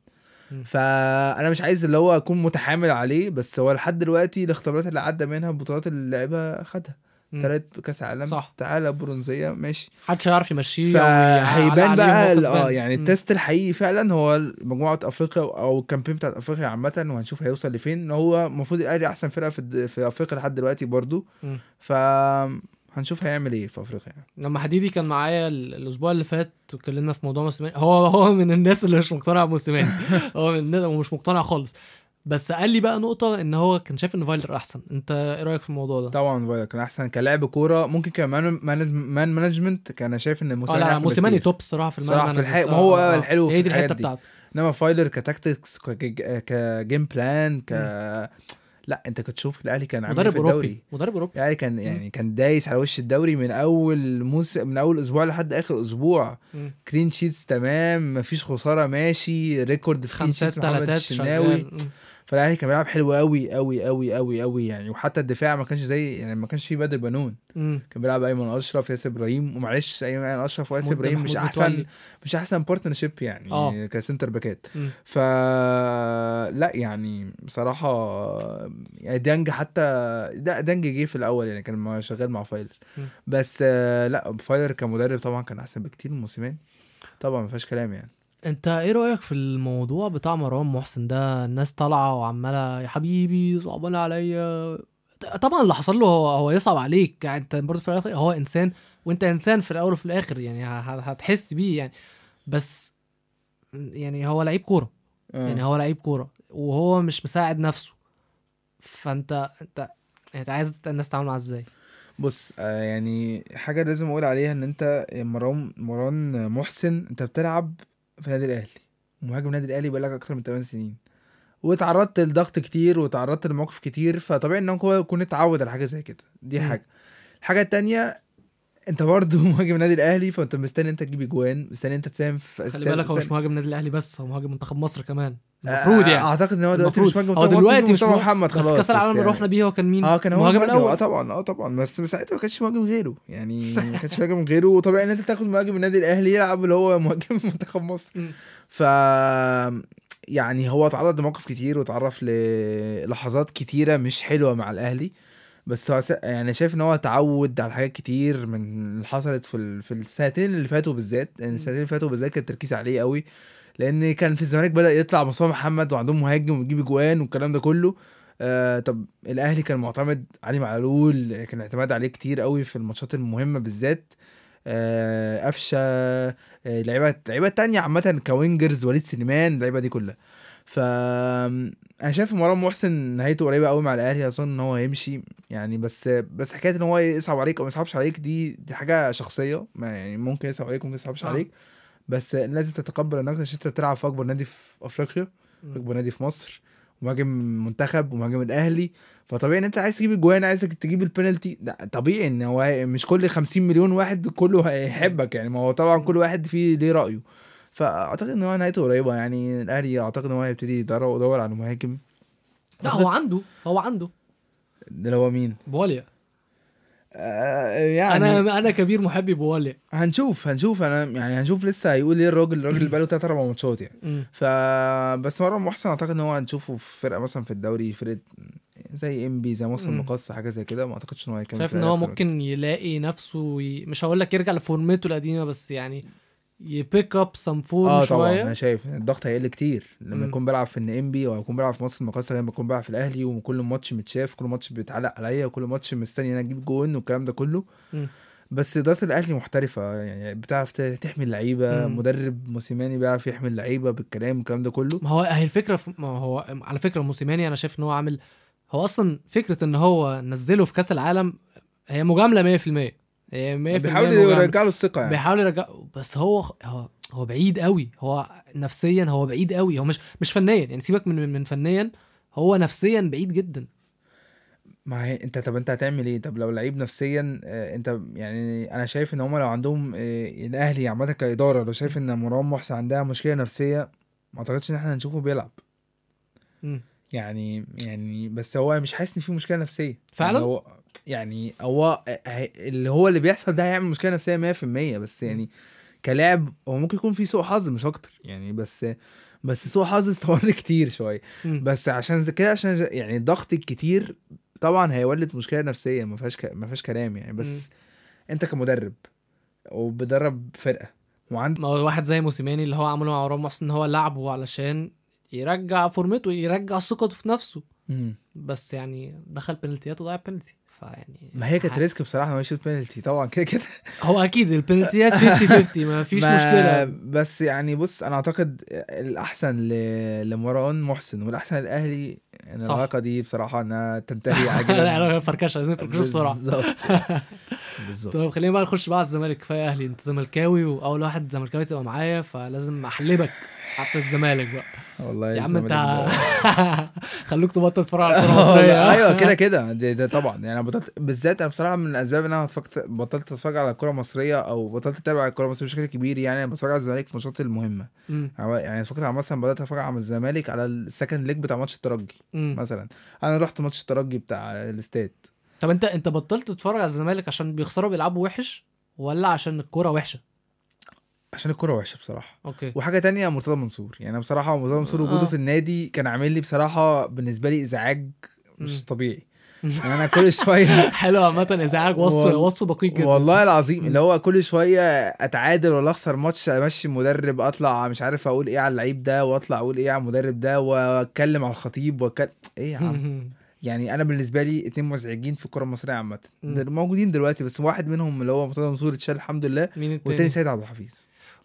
B: فأنا مش عايز اللي هو أكون متحامل عليه بس هو لحد دلوقتي الاختبارات اللي عدى منها البطولات اللي لعبها خدها. تلات كأس عالم
A: صح.
B: تعالى برونزية ماشي
A: محدش هيعرف يمشيه
B: فهيبان بقى. آه يعني
A: مم.
B: التست الحقيقي فعلا هو مجموعة أفريقيا أو الكامبين بتاعت أفريقيا عامة وهنشوف هيوصل لفين إن هو المفروض الأهلي أحسن فرقة في في أفريقيا لحد دلوقتي برضو
A: مم.
B: ف هنشوف هيعمل إيه في أفريقيا. يعني.
A: لما حديدي كان معايا ال- الأسبوع اللي فات واتكلمنا في موضوع موسيماني هو هو من الناس اللي مش مقتنع بموسيماني. (laughs) هو من الناس مش مقتنع خالص. بس قال لي بقى نقطة إن هو كان شايف إن فايلر أحسن. أنت إيه رأيك في الموضوع ده؟
B: طبعا فايلر كان أحسن كلاعب كورة. ممكن كمان man man management كان شايف إن
A: آه
B: موسيماني
A: لا
B: أحسن
A: موسيماني. top الصراحه في
B: الصراحة
A: الملعب
B: في الحقيقة- ما هو الحلو في الحتة.
A: بتاعته.
B: إنما فايلر ك tactics كج- ك game plan ك لا انت كنت تشوف الأهلي كان عامل إيه
A: مدرب
B: في الدوري؟
A: اوروبي مدرب أوروبي.
B: يعني كان يعني كان دايس على وش الدوري من أول موسم من أول أسبوع لحد آخر
A: أسبوع.
B: clean sheets تمام مفيش خسارة ماشي. record في
A: خمسات تلاتات
B: الشناوي. فالأهلي كان بيلعب حلو قوي قوي قوي قوي قوي يعني وحتى الدفاع ما كانش زي يعني ما كانش فيه بدر بنون
A: مم.
B: كان بيلعب أيمن أشرف ياسر إبراهيم ومعلش ايمن أشرف وياسر إبراهيم مش أحسن
A: متولي.
B: مش أحسن partnership يعني
A: آه.
B: ك center
A: باكات.
B: ف لأ يعني بصراحة يعني ديانج حتى لا ديانج جه في الأول يعني كان شغال مع فايلر
A: مم.
B: بس لأ فايلر كمدرب طبعا كان أحسن بكتير من موسيماني طبعا ما فيهاش كلام يعني
A: انت إيه رأيك في الموضوع بتاع مروان محسن ده؟ الناس طالعة وعمالة يا حبيبي صعبان عليا. طبعا اللي حصل له هو هو يصعب عليك. يعني انت برضه في الآخر هو إنسان وانت إنسان في الأول وفي الآخر يعني هتحس بيه يعني. بس يعني هو لعيب كورة. يعني هو لعيب كورة وهو مش مساعد نفسه. فانت انت يعني انت عايز الناس تتعامل معاه إزاي؟
B: بص آه يعني حاجة لازم أقول عليها إن أنت مروان مروان محسن أنت بتلعب في النادي الأهلي. مهاجم النادي الأهلي بقالك أكتر من 8 سنين. واتعرضت لضغط كتير وتعرضت لمواقف كتير فطبيعي إن هو يكون اتعود على حاجة زي كده. دي. حاجة. الحاجة التانية أنت برضه (laughs) مهاجم النادي الأهلي فأنت مستني أنت تجيب اجوان مستني أنت تساهم في
A: خلي بالك هو مش مهاجم النادي الأهلي بس هو مهاجم منتخب مصر كمان. المفروض
B: آه،
A: يعني.
B: أعتقد إن هو دلوقتي مش مهاجم
A: هو دلوقتي مش
B: محمد
A: بس
B: خلاص
A: كاس العالم اللي
B: يعني.
A: رحنا بيه هو كان مين؟
B: آه كان هو
A: المهاجم
B: المهاجم آه
A: الأول.
B: طبعا. آه طبعا. بس ساعتها ما كانش مهاجم غيره. يعني ما كانش مهاجم غيره. وطبيعي إن أنت تاخد مهاجم النادي الأهلي يلعب اللي هو مهاجم (laughs) منتخب مصر. ف يعني هو اتعرض لمواقف كتير واتعرف للحظات كتيرة مش حلوة مع الأهلي. بس هو س- يعني شايف إن هو اتعود على حاجات كتير من اللي حصلت في. في السنتين اللي فاتوا بالذات. يعني السنتين اللي فاتوا بالذات كان التركيز عليه قوي. لأن كان في الزمالك بدأ يطلع مصطفى محمد وعندهم مهاجم ويجيب اجوان والكلام ده كله. آه طب الأهلي كان معتمد علي معلول كان اعتماد عليه كتير قوي في الماتشات المهمة بالذات. آه قفشة آه لعيبة لعيبة تانية عامة كوينجرز وليد سليمان اللعيبة دي كلها. ف أنا شايف مروان محسن نهايته قريبة قوي مع الأهلي أظن إن هو هيمشي. يعني بس بس حكاية إن هو يصعب عليك أو ما يصعبش عليك دي دي حاجة شخصية. ما يعني ممكن يصعب عليك ممكن ما يصعبش
A: آه.
B: بس لازم تتقبل انك عشان انت تلعب في اكبر نادي في افريقيا. اكبر نادي في مصر مهاجم منتخب ومهاجم الاهلي. فطبيعي ان انت عايز تجيب الجوان عايز تجيب البنالتي. طبيعي ان هو مش كل 50 مليون واحد كله هيحبك يعني. ما هو طبعا كل واحد فيه ليه رأيه. فأعتقد إن هو نهايته قريبة يعني. الأهلي أعتقد إن هو هيبتدي يدور على مهاجم.
A: لا هو عنده. هو عنده.
B: ده اللي هو مين؟
A: بواليا.
B: آه يعني
A: أنا أنا كبير محبي بواليا
B: هنشوف هنشوف. أنا يعني هنشوف لسه هيقول إيه الراجل. الراجل اللي (laughs) بقاله 3 4 ماتشات يعني. ف بس مروان محسن أعتقد إن هو هنشوفه في فرقة مثلا في الدوري فرقة زي MP زي مصر
A: مم.
B: المقاصة حاجة زي كده. ما أعتقدش إن هو هيكمل
A: شايف
B: إن
A: هو ممكن يلاقي نفسه ي... مش هقول لك يرجع ل form ته القديمة بس يعني ي pick up some
B: form آه طبعا أنا
A: شوية
B: شايف الضغط هيقل كتير لما. يكون بيلعب في ال MP أو يكون بيلعب في مصر المقاصه لما يكون بيلعب في الأهلي وكل ماتش متشاف كل ماتش بيتعلق عليا وكل ماتش مستني إن أنا أجيب جون والكلام ده كله
A: مم.
B: بس إدارة الأهلي محترفة يعني بتعرف تحمي
A: اللعيبة.
B: مدرب موسيماني بيعرف يحمي اللعيبة بالكلام الكلام ده كله
A: ما هو هي الفكرة في... ما هو على فكرة موسيماني أنا شايف إن هو عامل هو أصلا فكرة إن هو نزله في كأس العالم هي مجاملة 100% هي 100%
B: بيحاول. يرجع له الثقة يعني.
A: بيحاول يرجع بس هو هو هو بعيد قوي. هو نفسيا هو بعيد قوي. هو مش مش فنيا. يعني سيبك من من فنيا. هو نفسيا بعيد جدا.
B: ما هي انت طب انت هتعمل إيه؟ طب لو لعيب نفسيا آه، انت يعني أنا شايف ان هم لو عندهم آه، الاهلي عامة كإدارة لو شايف ان مروان محسن عندها مشكلة نفسية ما اعتقدش ان إحنا هنشوفه بيلعب.
A: مم.
B: يعني يعني بس هو مش حاسس ان في مشكلة نفسية.
A: فعلا؟
B: يعني هو يعني هو اللي هو اللي بيحصل ده هيعمل مشكلة نفسية 100% بس يعني كلاعب هو ممكن يكون في سوء حظ مش أكتر يعني بس بس سوء حظ استمر (laughs) كتير شوية.
A: مم.
B: بس عشان كده عشان يعني الضغط الكتير طبعا هيولد مشكلة نفسية ما فيهاش ك... ما فيهاش كلام يعني بس أنت كمدرب وبدرب فرقة وعندك
A: ما هو واحد زي موسيماني اللي هو عمله مع محسن إن هو لعبه علشان يرجع فورمته يرجع ثقته في نفسه. بس يعني دخل بنالتيات وضيع بنالتي. فيعني
B: ما هي كانت ريسك بصراحة ما يشوط بينالتي طبعا كده كده. (laughs)
A: هو أكيد البنالتيات 50 50 ما فيش
B: ما-
A: مشكلة.
B: بس يعني بص أنا أعتقد الأحسن ل... لمروان محسن والأحسن للأهلي يعني
A: صح.
B: العلاقه دي بصراحة إنها تنتهي
A: لا (laughs)
B: عاجلا.
A: لا فركشة عايزين فركشه بسرعة.
B: بالظبط. بالظبط
A: طب خلينا بقى نخش بقى على الزمالك. كفاية أهلي أنت زملكاوي وأول واحد زملكاوي تبقى معايا فلازم أحلبك. في الزمالك بقى.
B: والله
A: يا عم انت (laughs) خلوك تبطل تتفرج على
B: الكورة (laughs)
A: المصرية.
B: أيوه كده (laughs) كده. ده, ده طبعا. يعني أنا بطلت بالذات أنا بصراحة من الأسباب إن أنا بطلت أتفرج على الكورة المصرية أو بطلت أتابع الكورة المصرية بشكل كبير. يعني أنا بتفرج على الزمالك في الماتشات المهمة.
A: مم.
B: يعني اتفرجت على مثلا بدأت أتفرج على الزمالك على ال second leg بتاع ماتش الترجي. مثلا. أنا رحت ماتش الترجي بتاع الاستاد.
A: طب انت أنت بطلت تتفرج على الزمالك عشان بيخسروا بيلعبوا وحش ولا عشان الكورة وحشة؟
B: عشان الكورة وحشة بصراحة.
A: okay.
B: وحاجة تانية مرتضى منصور. يعني بصراحة مرتضى منصور وجوده
A: آه.
B: في النادي كان عامل لي بصراحة بالنسبة لي
A: إزعاج.
B: مش طبيعي. يعني أنا كل شوية (laughs)
A: حلو عامة إزعاج وصف وصف دقيق جدا.
B: والله العظيم. اللي هو كل شوية أتعادل ولا أخسر ماتش أمشي مدرب أطلع مش عارف أقول إيه على اللعيب ده وأطلع أقول إيه على المدرب ده وأتكلم على الخطيب وأتكلم إيه يا عم؟ يعني أنا بالنسبة لي اتنين مزعجين في الكره
A: المصرية
B: عامة. موجودين دلوقتي بس واحد منهم اللي هو مرتضى منصور اتشال الحمد لله
A: مين
B: والتاني
A: التاني
B: سيد عبد الحفيظ.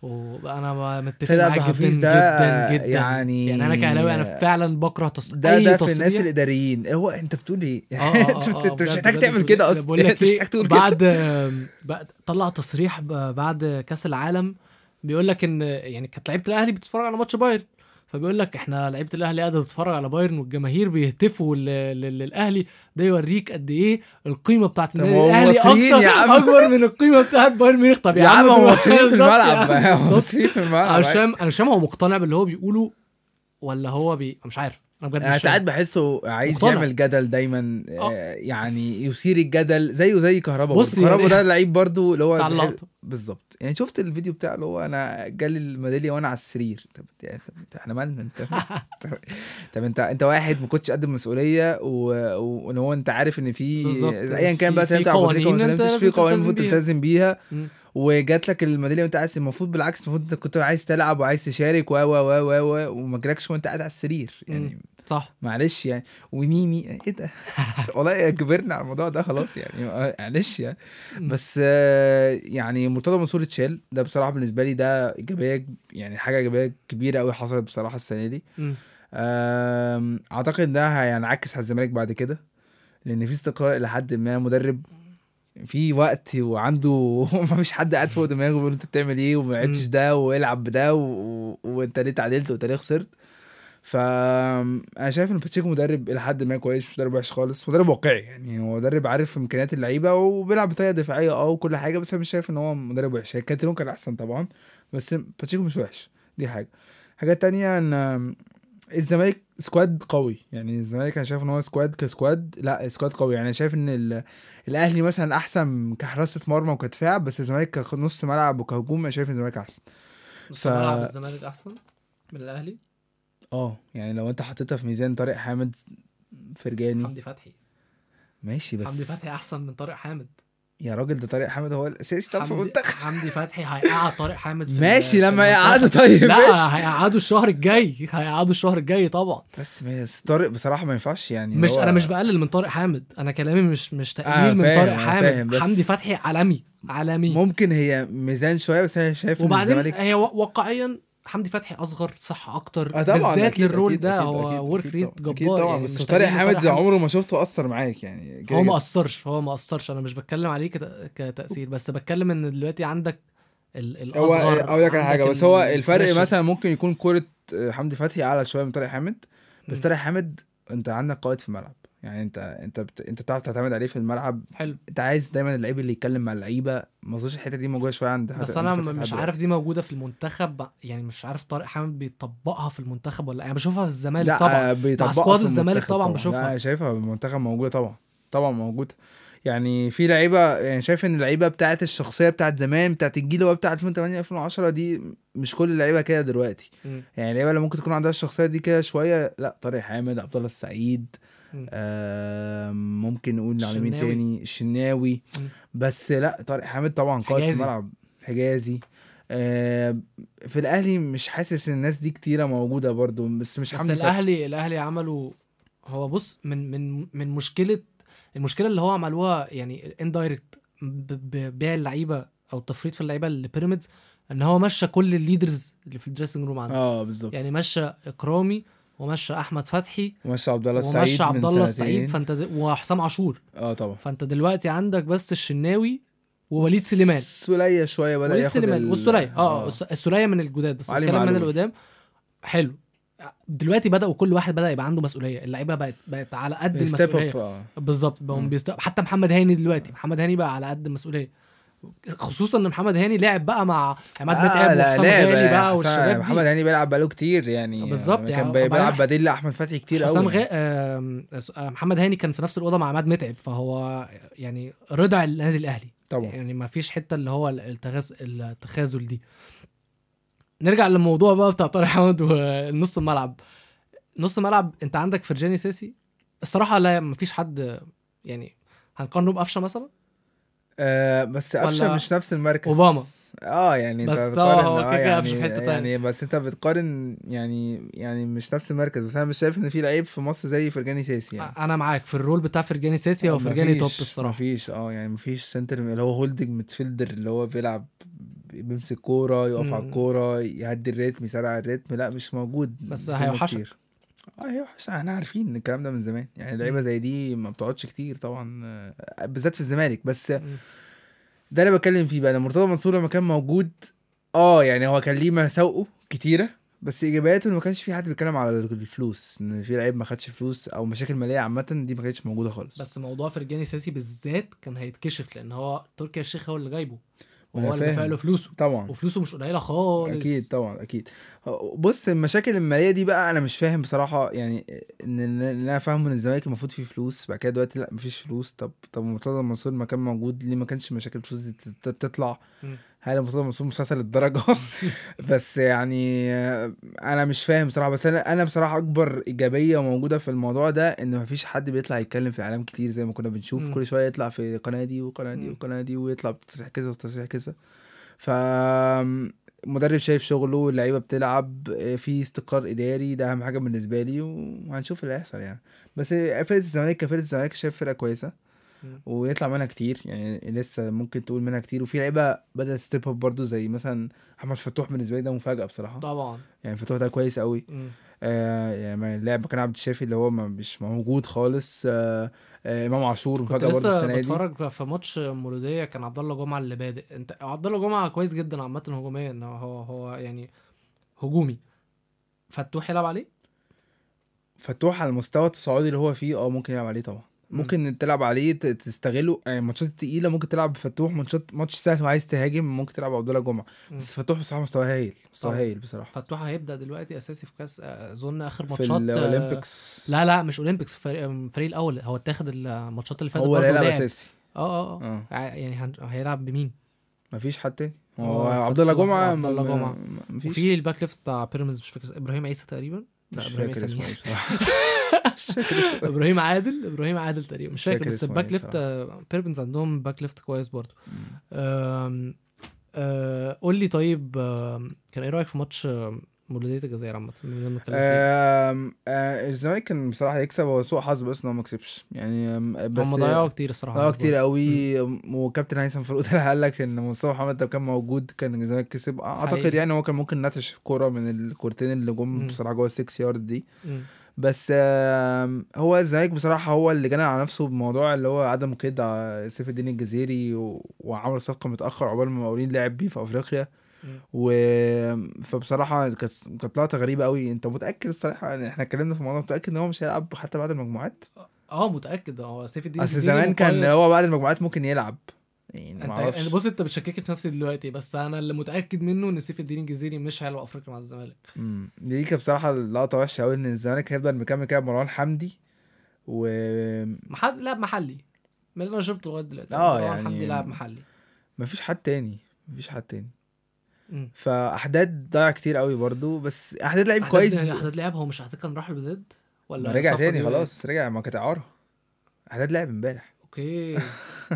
A: وأنا متفق معاك جدا جدا جدا.
B: يعني-
A: يعني أنا كهلاوي أنا فعلا بكره تص...
B: ده ده في
A: تصريح
B: الناس الإداريين. هو أنت بتقول إيه؟
A: آه آه (laughs)
B: انت أنت مش محتاج تعمل كده أصلا.
A: بقول (laughs) لك
B: إيه
A: بعد طلع تصريح بعد كأس العالم بيقول لك إن يعني كانت لعيبة الأهلي بتتفرج على ماتش بايرن. فبيقول لك إحنا لعيبة الأهلي قاعدة بتتفرج على بايرن والجماهير بيهتفوا لل- لل- للأهلي ده يوريك قد إيه القيمة بتاعت النادي
B: هو
A: الاهلي
B: أكتر.
A: أكبر من القيمة بتاعت بايرن ميونخ. طب
B: يا عم هم مصريين (laughs) في الملعب. مصريين في الملعب.
A: مش فاهم هو مقتنع باللي هو بيقوله ولا هو بي مش عارف. أنا بجد
B: ساعات. بحسه عايز
A: مقتنع.
B: يعمل جدل دايما
A: آه.
B: آه، يعني يثير الجدل زيه زي كهربا
A: بص.
B: كهربا
A: يعني-
B: ده لعيب برضه اللي هو بالظبط يعني شفت الفيديو بتاعه اللي هو أنا جالي الميدالية وأنا على السرير طب يعني إحنا مالنا انت (laughs) طب- انت أنت واحد ما كنتش قد المسؤولية وان هو أنت عارف إن في. ايا كان بقى سلمت على أنت في قوانين المفروض
A: بيها.
B: تلتزم بيها. وجات لك الميدالية وأنت عايز المفروض بالعكس المفروض انت كنت عايز تلعب وعايز تشارك و و و و و وما جالكش وأنت قاعد على السرير يعني
A: صح.
B: معلش يعني. وميمي إيه ده؟ (laughs) والله كبرنا على الموضوع ده خلاص يعني. معلش يعني. بس يعني مرتضى منصور اتشال. ده بصراحة بالنسبة لي ده إيجابية يعني حاجة إيجابية كبيرة قوي حصلت بصراحة السنة دي. أعتقد ده هينعكس على الزمالك بعد كده. لأن في استقرار إلى حد ما مدرب في وقت وعنده (laughs) ما فيش حد قاعد فوق دماغه بيقول أنت بتعمل إيه وما لعبتش. ده وإلعب بده. و... وأنت ليه تعادلت وأنت ليه خسرت. ف أنا شايف إن باتشيكو مدرب إلى حد ما كويس مش مدرب وحش خالص مدرب واقعي يعني هو مدرب عارف إمكانيات اللعيبة وبيلعب بطريقة دفاعية آه وكل حاجة بس أنا مش شايف إن هو مدرب وحش. هي كاترون كان أحسن طبعا بس باتشيكو مش وحش. دي حاجة. حاجة تانية إن الزمالك squad قوي. يعني الزمالك أنا شايف إن هو squad ك squad لا squad قوي. يعني شايف إن ال- الأهلي مثلا أحسن كحراسة مرمى وكدفاع بس الزمالك كنص ملعب وكهجوم أنا شايف إن الزمالك أحسن.
A: بس
B: ف-
A: ملعب الزمالك أحسن من الأهلي؟
B: آه يعني لو أنت حطيتها في ميزان طارق حامد فرجاني.
A: حمدي فتحي.
B: ماشي بس
A: حمدي فتحي أحسن من طارق حامد.
B: يا راجل ده طارق حامد هو الأساسي. طب في المنتخب
A: حمدي فتحي هيقعد طارق حامد في (laughs)
B: ماشي لما. يقعدوا طيب
A: لا هيقعدوا الشهر الجاي هيقعدوا الشهر الجاي طبعا.
B: بس بس طارق بصراحة ما ينفعش يعني
A: مش
B: هو-
A: أنا مش بقلل من طارق حامد. أنا كلامي مش مش تقليل
B: آه،
A: من طارق حامد. حمدي فتحي عالمي عالمي.
B: ممكن هي ميزان شوية بس أنا شايف إن
A: وبعدين هي واقعيا حمدي فتحي أصغر صح
B: أكتر طبعا
A: بالذات للرول
B: أكيد،
A: ده
B: أكيد،
A: هو ورك ريت جبار
B: طبعا
A: يعني
B: بس طارق حامد. عمره ما شفته أثر معاك يعني
A: هو ما. أثرش هو ما أثرش أنا مش بتكلم عليه كت- كتأثير بس بتكلم إن دلوقتي عندك ال-
B: هو
A: الاصغر
B: أقول لك على
A: حاجة
B: بس هو
A: ال-
B: الفرق. مثلا ممكن يكون كورة حمدي فتحي أعلى شوية من طارق حامد بس. طارق حامد أنت عندك قائد في الملعب يعني انت انت بت... انت بتعرف تعتمد عليه في الملعب.
A: حلو.
B: انت عايز دايما اللعيب اللي يتكلم مع اللعيبة. ما اظنش الحتة دي موجودة شوية عند
A: بس
B: أنا
A: م- مش عارف دي موجودة في المنتخب يعني مش عارف طارق حامد بيطبقها في المنتخب ولا أنا بشوفها في الزمالك
B: لا
A: طبعا.
B: بيطبقها
A: سكواد
B: في
A: الزمالك
B: المنتخب
A: طبعاً بشوفها.
B: لا شايفها في المنتخب موجودة طبعا طبعا موجوده يعني في لعيبة يعني شايف إن اللعيبة بتاعت الشخصية بتاعت زمان بتاعت الجيل اللي هو بتاع 2008 2010 دي مش كل اللعيبة كده دلوقتي.
A: مم.
B: يعني اللعيبة اللي ممكن تكون عندها الشخصية دي كده شوية لا طارق حامد عبد الله السعيد. آه ممكن نقول على مين. تاني الشناوي. بس لا طارق حامد طبعا قائد في. الملعب حجازي في الأهلي مش حاسس إن الناس دي كتيرة موجودة برضو بس مش
A: بس. الأهلي الأهلي عملوا هو بص من من من مشكلة المشكلة اللي هو عملوها يعني indirect ببيع اللعيبة أو التفريط في اللعيبة لبيراميدز إن هو مشى كل ال leaders اللي في ال dressing room عنده
B: آه بالظبط
A: يعني مشى إكرامي ومشى أحمد فتحي
B: ومشى عبد الله السعيد
A: ومشى عبد الله. السعيد فأنت د... وحسام عاشور.
B: آه طبعا.
A: فأنت دلوقتي عندك بس الشناوي ووليد سليمان.
B: سولية شوية بدا
A: وليد سليمان
B: ال-
A: والسولية. آه الس- السولية من الجداد بس
B: علي
A: بتكلم من. القدام. حلو. دلوقتي بداوا كل واحد بدأ يبقى عنده مسؤولية. اللعيبة بقت بقت على قد
B: المسؤولية. آه.
A: بالظبط. حتى محمد هاني دلوقتي. محمد هاني بقى على قد المسؤولية. خصوصا إن محمد هاني لعب بقى مع عماد متعب
B: لا،
A: وحسام غالي بقى والشباب دي.
B: محمد هاني بيلعب بقاله كتير يعني.
A: بالظبط
B: كان
A: يعني.
B: بي- بيلعب بديل لأحمد فتحي كتير قوي.
A: آم، آه، محمد هاني كان في نفس الأوضة مع عماد متعب فهو يعني رضع النادي الأهلي.
B: طبعا.
A: يعني ما فيش حتة اللي هو التغاز... التخاذل دي. نرجع للموضوع بقى بتاع طارق حامد ونص الملعب. نص الملعب أنت عندك فرجاني ساسي الصراحة لا ما فيش حد يعني هنقارنه بقفشة مثلا.
B: آه بس قفشه
A: ولا
B: مش نفس المركز.
A: أوباما.
B: آه يعني
A: بس
B: انت بتقارن
A: هو كده
B: يعني
A: في حتة تانية.
B: يعني بس أنت بتقارن يعني يعني مش نفس المركز. بس أنا مش شايف إن في لعيب في مصر زي فرجاني ساسي يعني.
A: أنا معاك. في ال role بتاع فرجاني ساسي هو فرجاني
B: top
A: الصراحة.
B: مفيش. آه يعني مفيش center اللي هو holding midfielder اللي هو بيلعب بيمسك كورة يقف على. الكورة يهدي الريتم يسرع الريتم. لا مش موجود.
A: بس هيوحشك.
B: هيوحش إحنا عارفين الكلام ده من زمان يعني لعيبة
A: مم.
B: زي دي ما بتقعدش كتير طبعا آه، بالذات في الزمالك بس. ده اللي بتكلم فيه بقى لما مرتضى منصور لما كان موجود آه يعني هو كان ليه مساوئه كتيرة بس إيجابياته ان ما كانش في حد بيتكلم على الفلوس إن في لعيب ما خدش فلوس أو مشاكل مالية عامة دي ما كانتش موجودة خالص
A: بس موضوع فرجاني ساسي بالذات كان هيتكشف لأن هو تركي الشيخ هو اللي جايبه وهو اللي
B: فاهم.
A: له فلوسه.
B: طبعا.
A: وفلوسه مش قليلة خالص.
B: أكيد طبعا أكيد. بص المشاكل المالية دي بقى أنا مش فاهم بصراحة يعني إن أنا فاهم إن الزمالك المفروض فيه فلوس بعد كده دلوقتي لأ مفيش فلوس. طب طب مرتضى منصور ما كان موجود ليه ما كانش مشاكل الفلوس دي تت- تطلع؟
A: مم.
B: هل منصور مسيطر للدرجه بس يعني أنا مش فاهم بصراحه بس أنا أنا بصراحة أكبر إيجابية موجودة في الموضوع ده إن مفيش حد بيطلع يتكلم في الاعلام كتير زي ما كنا بنشوف. كل شوية يطلع في قناة دي وقناة دي
A: مم.
B: وقناة دي ويطلع بتصريح كذا وتصريح كذا ف مدرب شايف شغله اللعيبة بتلعب في استقرار إداري ده أهم حاجة بالنسبة لي وهنشوف اللي هيحصل يعني بس فرقة الزمالك كفرقة الزمالك شايف فرقة
A: كويسة.
B: ويطلع منها كتير يعني لسه ممكن تقول منها كتير. وفي لعيبة بدأت step up برضه زي مثلا محمد فتوح بالنسبة لي ده مفاجأة بصراحة.
A: طبعا.
B: يعني فتوح ده كويس قوي. آه يعني ما- لاعب مكان عبد الشافي اللي هو ما مش موجود خالص. آه آه إمام عاشور مفاجأة برضه السنة دي.
A: بتفرج في ماتش مولودية كان عبد الله جمعة اللي بادئ. أنت عبد الله جمعة كويس جدا عامة هجوميا هو هو يعني هجومي. فتوح يلعب عليه؟
B: فتوح على المستوى التصاعدي اللي هو فيه آه ممكن يلعب عليه طبعا.
A: مم.
B: ممكن تلعب عليه تستغله. يعني الماتشات التقيله ممكن تلعب بفتوح. ماتشات ماتش سهل وعايز تهاجم ممكن تلعب عبد الله
A: جمعة.
B: بس فتوح بصراحة مستواه هايل مستواه. هايل بصراحة.
A: فتوح هيبدأ دلوقتي أساسي في كاس آه، أظن آخر
B: في
A: ماتشات آه،
B: الاولمبيكس
A: لا لا مش اولمبيكس فريق الفريق الأول. هو اتاخد الماتشات اللي فاتت
B: هو هيلعب
A: لعب. أساسي. آه
B: آه
A: آه. يعني هيلعب بمين؟
B: مفيش حد تاني.
A: هو
B: عبد الله جمعة
A: وعبد الله
B: م- م-. م- مفيش.
A: وفي ال back left بتاع بيراميدز مش فاكر إبراهيم عيسى تقريبا. لا
B: مش
A: إبراهيم
B: فاكر اسمه بصراحة. (laughs) مش (laughs)
A: إبراهيم عادل إبراهيم عادل تقريبا. مش
B: مش
A: فاكر بس ال
B: back
A: إيه left بيراميدز عندهم back left كويس برضه. آه، قول لي طيب كان إيه رأيك في ماتش مولودية الجزائر
B: عامة آه، الزمالك كان بصراحة يكسب هو سوء حظ بس إن هو ما كسبش يعني بس
A: هم ضيعوا كتير الصراحة
B: آه كتير قوي وكابتن هيثم فاروق طلع قال لك إن مصطفى محمد ده كان موجود كان الزمالك كسب أعتقد
A: حقيقي.
B: يعني هو كان ممكن نتش كورة من الكورتين اللي جم. بصراحة جوه ال six yard دي
A: مم.
B: بس هو الزمالك بصراحة هو اللي جنى على نفسه بموضوع اللي هو عدم قيد سيف الدين الجزيري. وعمل صفقه متأخر عقبال ما المقاولين لعب بيه في
A: أفريقيا.
B: و فبصراحة كانت كانت لقطة غريبة قوي أنت متأكد الصراحة يعني إحنا اتكلمنا في الموضوع؟ متأكد إن هو مش هيلعب حتى بعد المجموعات؟
A: آه متأكد. هو سيف الدين أصل
B: زمان كان. هو بعد المجموعات ممكن يلعب. يعني
A: انت
B: معرفش
A: يعني بص أنت بتشككني في نفسي دلوقتي بس أنا اللي متأكد منه إن سيف الدين الجزيري مش هيلعب أفريقيا مع الزمالك.
B: امم دي كانت بصراحة لقطة وحشة قوي إن الزمالك هيفضل مكمل كده بمروان حمدي و
A: محل لاعب محلي. من اللي أنا شفته لغاية دلوقتي.
B: آه
A: مروان
B: يعني-
A: حمدي لاعب محلي.
B: مفيش حد تاني. مفيش حد تاني. فاحداد ضيع كتير قوي برضو بس احداد لعيب كويس.
A: احداد لعب هو مش اعتقد كان راح الوداد ولا
B: رجع تاني خلاص رجع ما كانت إعارة. احداد لعب امبارح. okay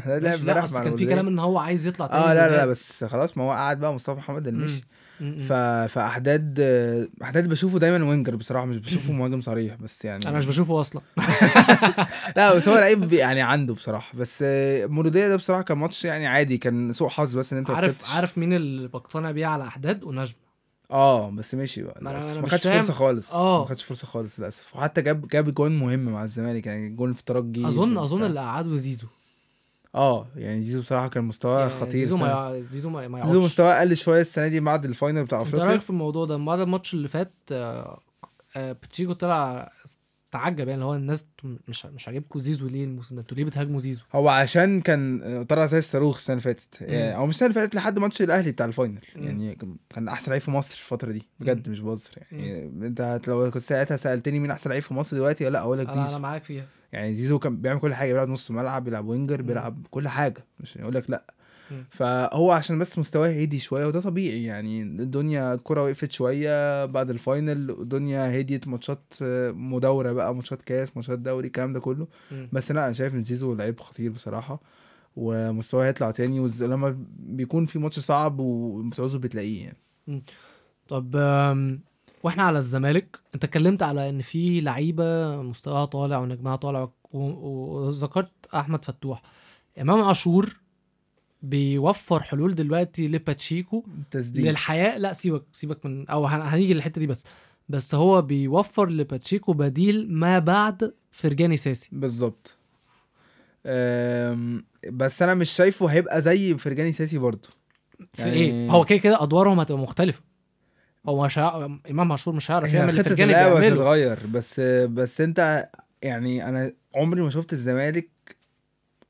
B: لعب (laughs)
A: لا
B: امبارح
A: بس كان في. كلام إن هو عايز يطلع تاني
B: آه لا لا, لا. بس خلاص ما هو قعد بقى مصطفى محمد اللي
A: مم.
B: مشي
A: مم.
B: ف... فأحداد أحداد بشوفه دايما winger بصراحة مش بشوفه (laughs) مهاجم صريح بس يعني
A: أنا مش بشوفه أصلا (laughs)
B: لا بس هو لعيب يعني عنده بصراحة بس مولوديه ده بصراحة كان ماتش يعني عادي كان سوء حظ بس إن أنت
A: عارف. عارف مين اللي بقتنع بيه على أحداد ونجم
B: آه بس مشي بقى
A: ما أنا-
B: ما خدش. فرصة خالص.
A: آه.
B: ما خدش فرصة خالص للأسف. وحتى جاب جاب جون مهم مع الزمالك يعني جون في ترجي
A: أظن
B: في أظن.
A: اللي قعده زيزو.
B: آه يعني زيزو بصراحة كان مستواه
A: يعني
B: خطير
A: زيزو ما زيزو ما, ما
B: زيزو مستواه قل شوية السنة دي بعد ال final بتاع
A: أنت
B: افريقيا
A: رأيك في الموضوع ده؟ بعد الماتش اللي فات آه، آه، باتشيكو طلع تعجب يعني هو الناس مش مش عاجبكم زيزو ليه الموسم ده؟ أنتوا ليه بتهاجموا زيزو؟
B: هو عشان كان طلع زي الصاروخ السنة اللي فاتت. يعني أو مش السنة اللي فاتت لحد ماتش الأهلي بتاع ال
A: final.
B: يعني كان أحسن لعيب في مصر الفترة دي. بجد. مش بهزر. يعني أنت لو كنت ساعتها سألتني مين أحسن لعيب في مصر دلوقتي لأ أقول لك
A: أنا أنا
B: زيزو.
A: معاك فيها.
B: يعني زيزو كان بيعمل كل حاجة بيلعب نص ملعب بيلعب
A: winger.
B: بيلعب كل حاجة. مش هيقول لك
A: لأ.
B: فهو عشان بس مستواه هدي شوية وده طبيعي يعني. الدنيا الكرة وقفت شوية بعد ال final الدنيا هديت ماتشات آه، مدوره بقى ماتشات كاس ماتشات دوري الكلام ده كله.
A: مم.
B: بس لا أنا شايف إن زيزو لعيب خطير بصراحة ومستواه هيطلع تاني ولما بيكون في ماتش صعب وبتعوزه بتلاقيه يعني.
A: طب وإحنا على الزمالك أنت اتكلمت على إن في لعيبة مستواها طالع ونجمها طالع وذكرت أحمد فتوح. إمام عاشور بيوفر حلول دلوقتي لباتشيكو
B: تسديد.
A: للحياة. لا سيبك سيبك من أو هن- هنيجي للحتة دي بس. بس هو بيوفر لباتشيكو بديل ما بعد فرجاني ساسي.
B: بالظبط. بس أنا مش شايفه هيبقى زي فرجاني ساسي برضه.
A: في
B: يعني-
A: إيه؟ هو كده كده أدوارهم هتبقى مختلفة. هو مش ه... إمام عاشور مش هيعرف
B: هي
A: يعمل اللي فرجاني بيعمله.
B: هتتغير. بس بس أنت يعني أنا عمري ما شفت الزمالك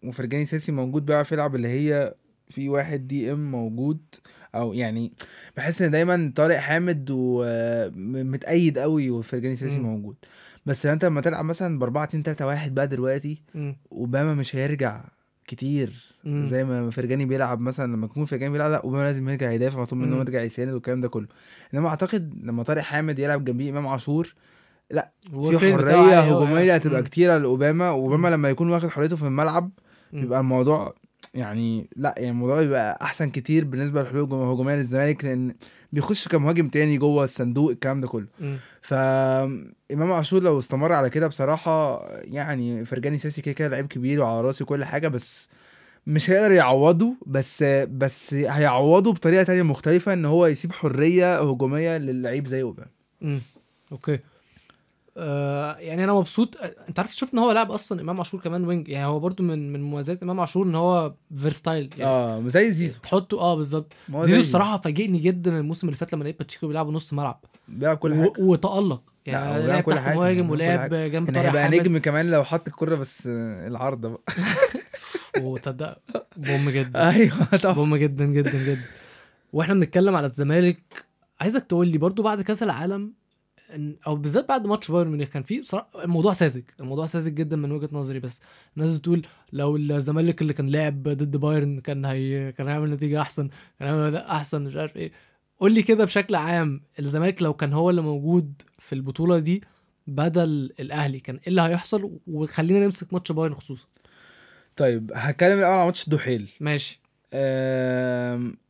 B: وفرجاني ساسي موجود بيعرف يلعب اللي هي في واحد دي إم موجود أو يعني بحس إن دايما طارق حامد ومتأيد قوي وفرجاني ساسي. موجود بس أنت لما تلعب مثلا ب 4 2 3 1 بقى دلوقتي. اوباما مش هيرجع كتير
A: مم.
B: زي ما فرجاني بيلعب مثلا لما يكون فرجاني بيلعب لا اوباما لازم يرجع يدافع مطلوب منه. يرجع يساند والكلام ده كله إنما أعتقد لما طارق حامد يلعب جنبيه إمام عاشور في
A: والفين بتاعه حرية أوي
B: هجومية
A: يعني.
B: هتبقى. كتيرة لأوباما
A: وأوباما.
B: لما يكون واخد حريته في الملعب. بيبقى الموضوع يعني لا يعني الموضوع بيبقى أحسن كتير بالنسبة للحلول الهجوميه للزمالك لأن بيخش كمهاجم تاني جوه الصندوق الكلام ده كله
A: مم.
B: فامام عاشور لو استمر على كده بصراحة يعني فرجاني ساسي كده كده لعيب كبير وعلى راسي وكل حاجة بس مش هيقدر يعوضه بس بس هيعوضه بطريقة تانية مختلفة إن هو يسيب حرية هجومية للعيب زي اوباما
A: مم. okay آه يعني أنا مبسوط. أنت عارف شفت إن هو لاعب أصلا إمام عاشور كمان wing يعني هو برضو من من مميزات إمام عاشور إن هو versatile يعني.
B: آه زي زيزو.
A: تحطه آه بالظبط. زيزو
B: زي
A: الصراحة فاجئني جدا الموسم اللي فات لما لقيت باتشيكو بيلعب نص ملعب.
B: بيلعب كل
A: و- حاجة.
B: وتألق.
A: يعني لعب
B: كل حاجة،
A: مهاجم ولعب. جنب
B: كان
A: طارق
B: هيبقى نجم كمان لو حط الكرة بس آه، العارضة بقى. (laughs)
A: وتصدق بوم جدا. (laughs)
B: أيوه طبعا.
A: بوم جدا جدا جدا. وإحنا بنتكلم على الزمالك عايزك تقول لي برضو بعد كأس العالم أو بالذات بعد ماتش بايرن ميونخ كان في بصراحة الموضوع ساذج الموضوع ساذج جدا من وجهة نظري بس الناس بتقول لو الزمالك اللي كان لعب ضد بايرن كان هي كان هيعمل نتيجة أحسن كان هيعمل أداء أحسن مش عارف إيه. قول لي كده بشكل عام الزمالك لو كان هو اللي موجود في البطولة دي بدل الأهلي كان إيه اللي هيحصل؟ وخلينا نمسك ماتش بايرن خصوصا.
B: طيب هتكلم الأول عن ماتش الدحيل
A: ماشي.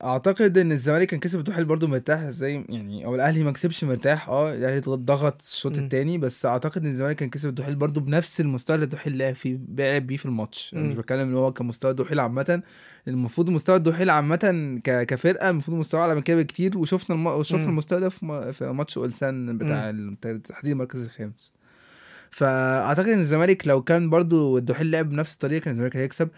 B: أعتقد إن الزمالك كان كسب الدحيل برضو مرتاح زي يعني أو الأهلي ما كسبش مرتاح آه الأهلي ضغط الشوط
A: مم.
B: التاني بس أعتقد إن الزمالك كان كسب الدحيل برضو بنفس المستوى اللي الدحيل لعب فيه لعب بيه في الماتش أنا مش. بتكلم إن هو كمستوى الدحيل عامه المفروض مستوى الدحيل عامه ك... كفرقة المفروض مستوى أعلى من كده بكتير وشفنا الم... شفنا. المستوى ده في, ماتش أولسان بتاع تحديد المركز الخامس فأعتقد إن الزمالك لو كان برضو الدحيل لعب بنفس الطريقة كان الزمالك هيكسب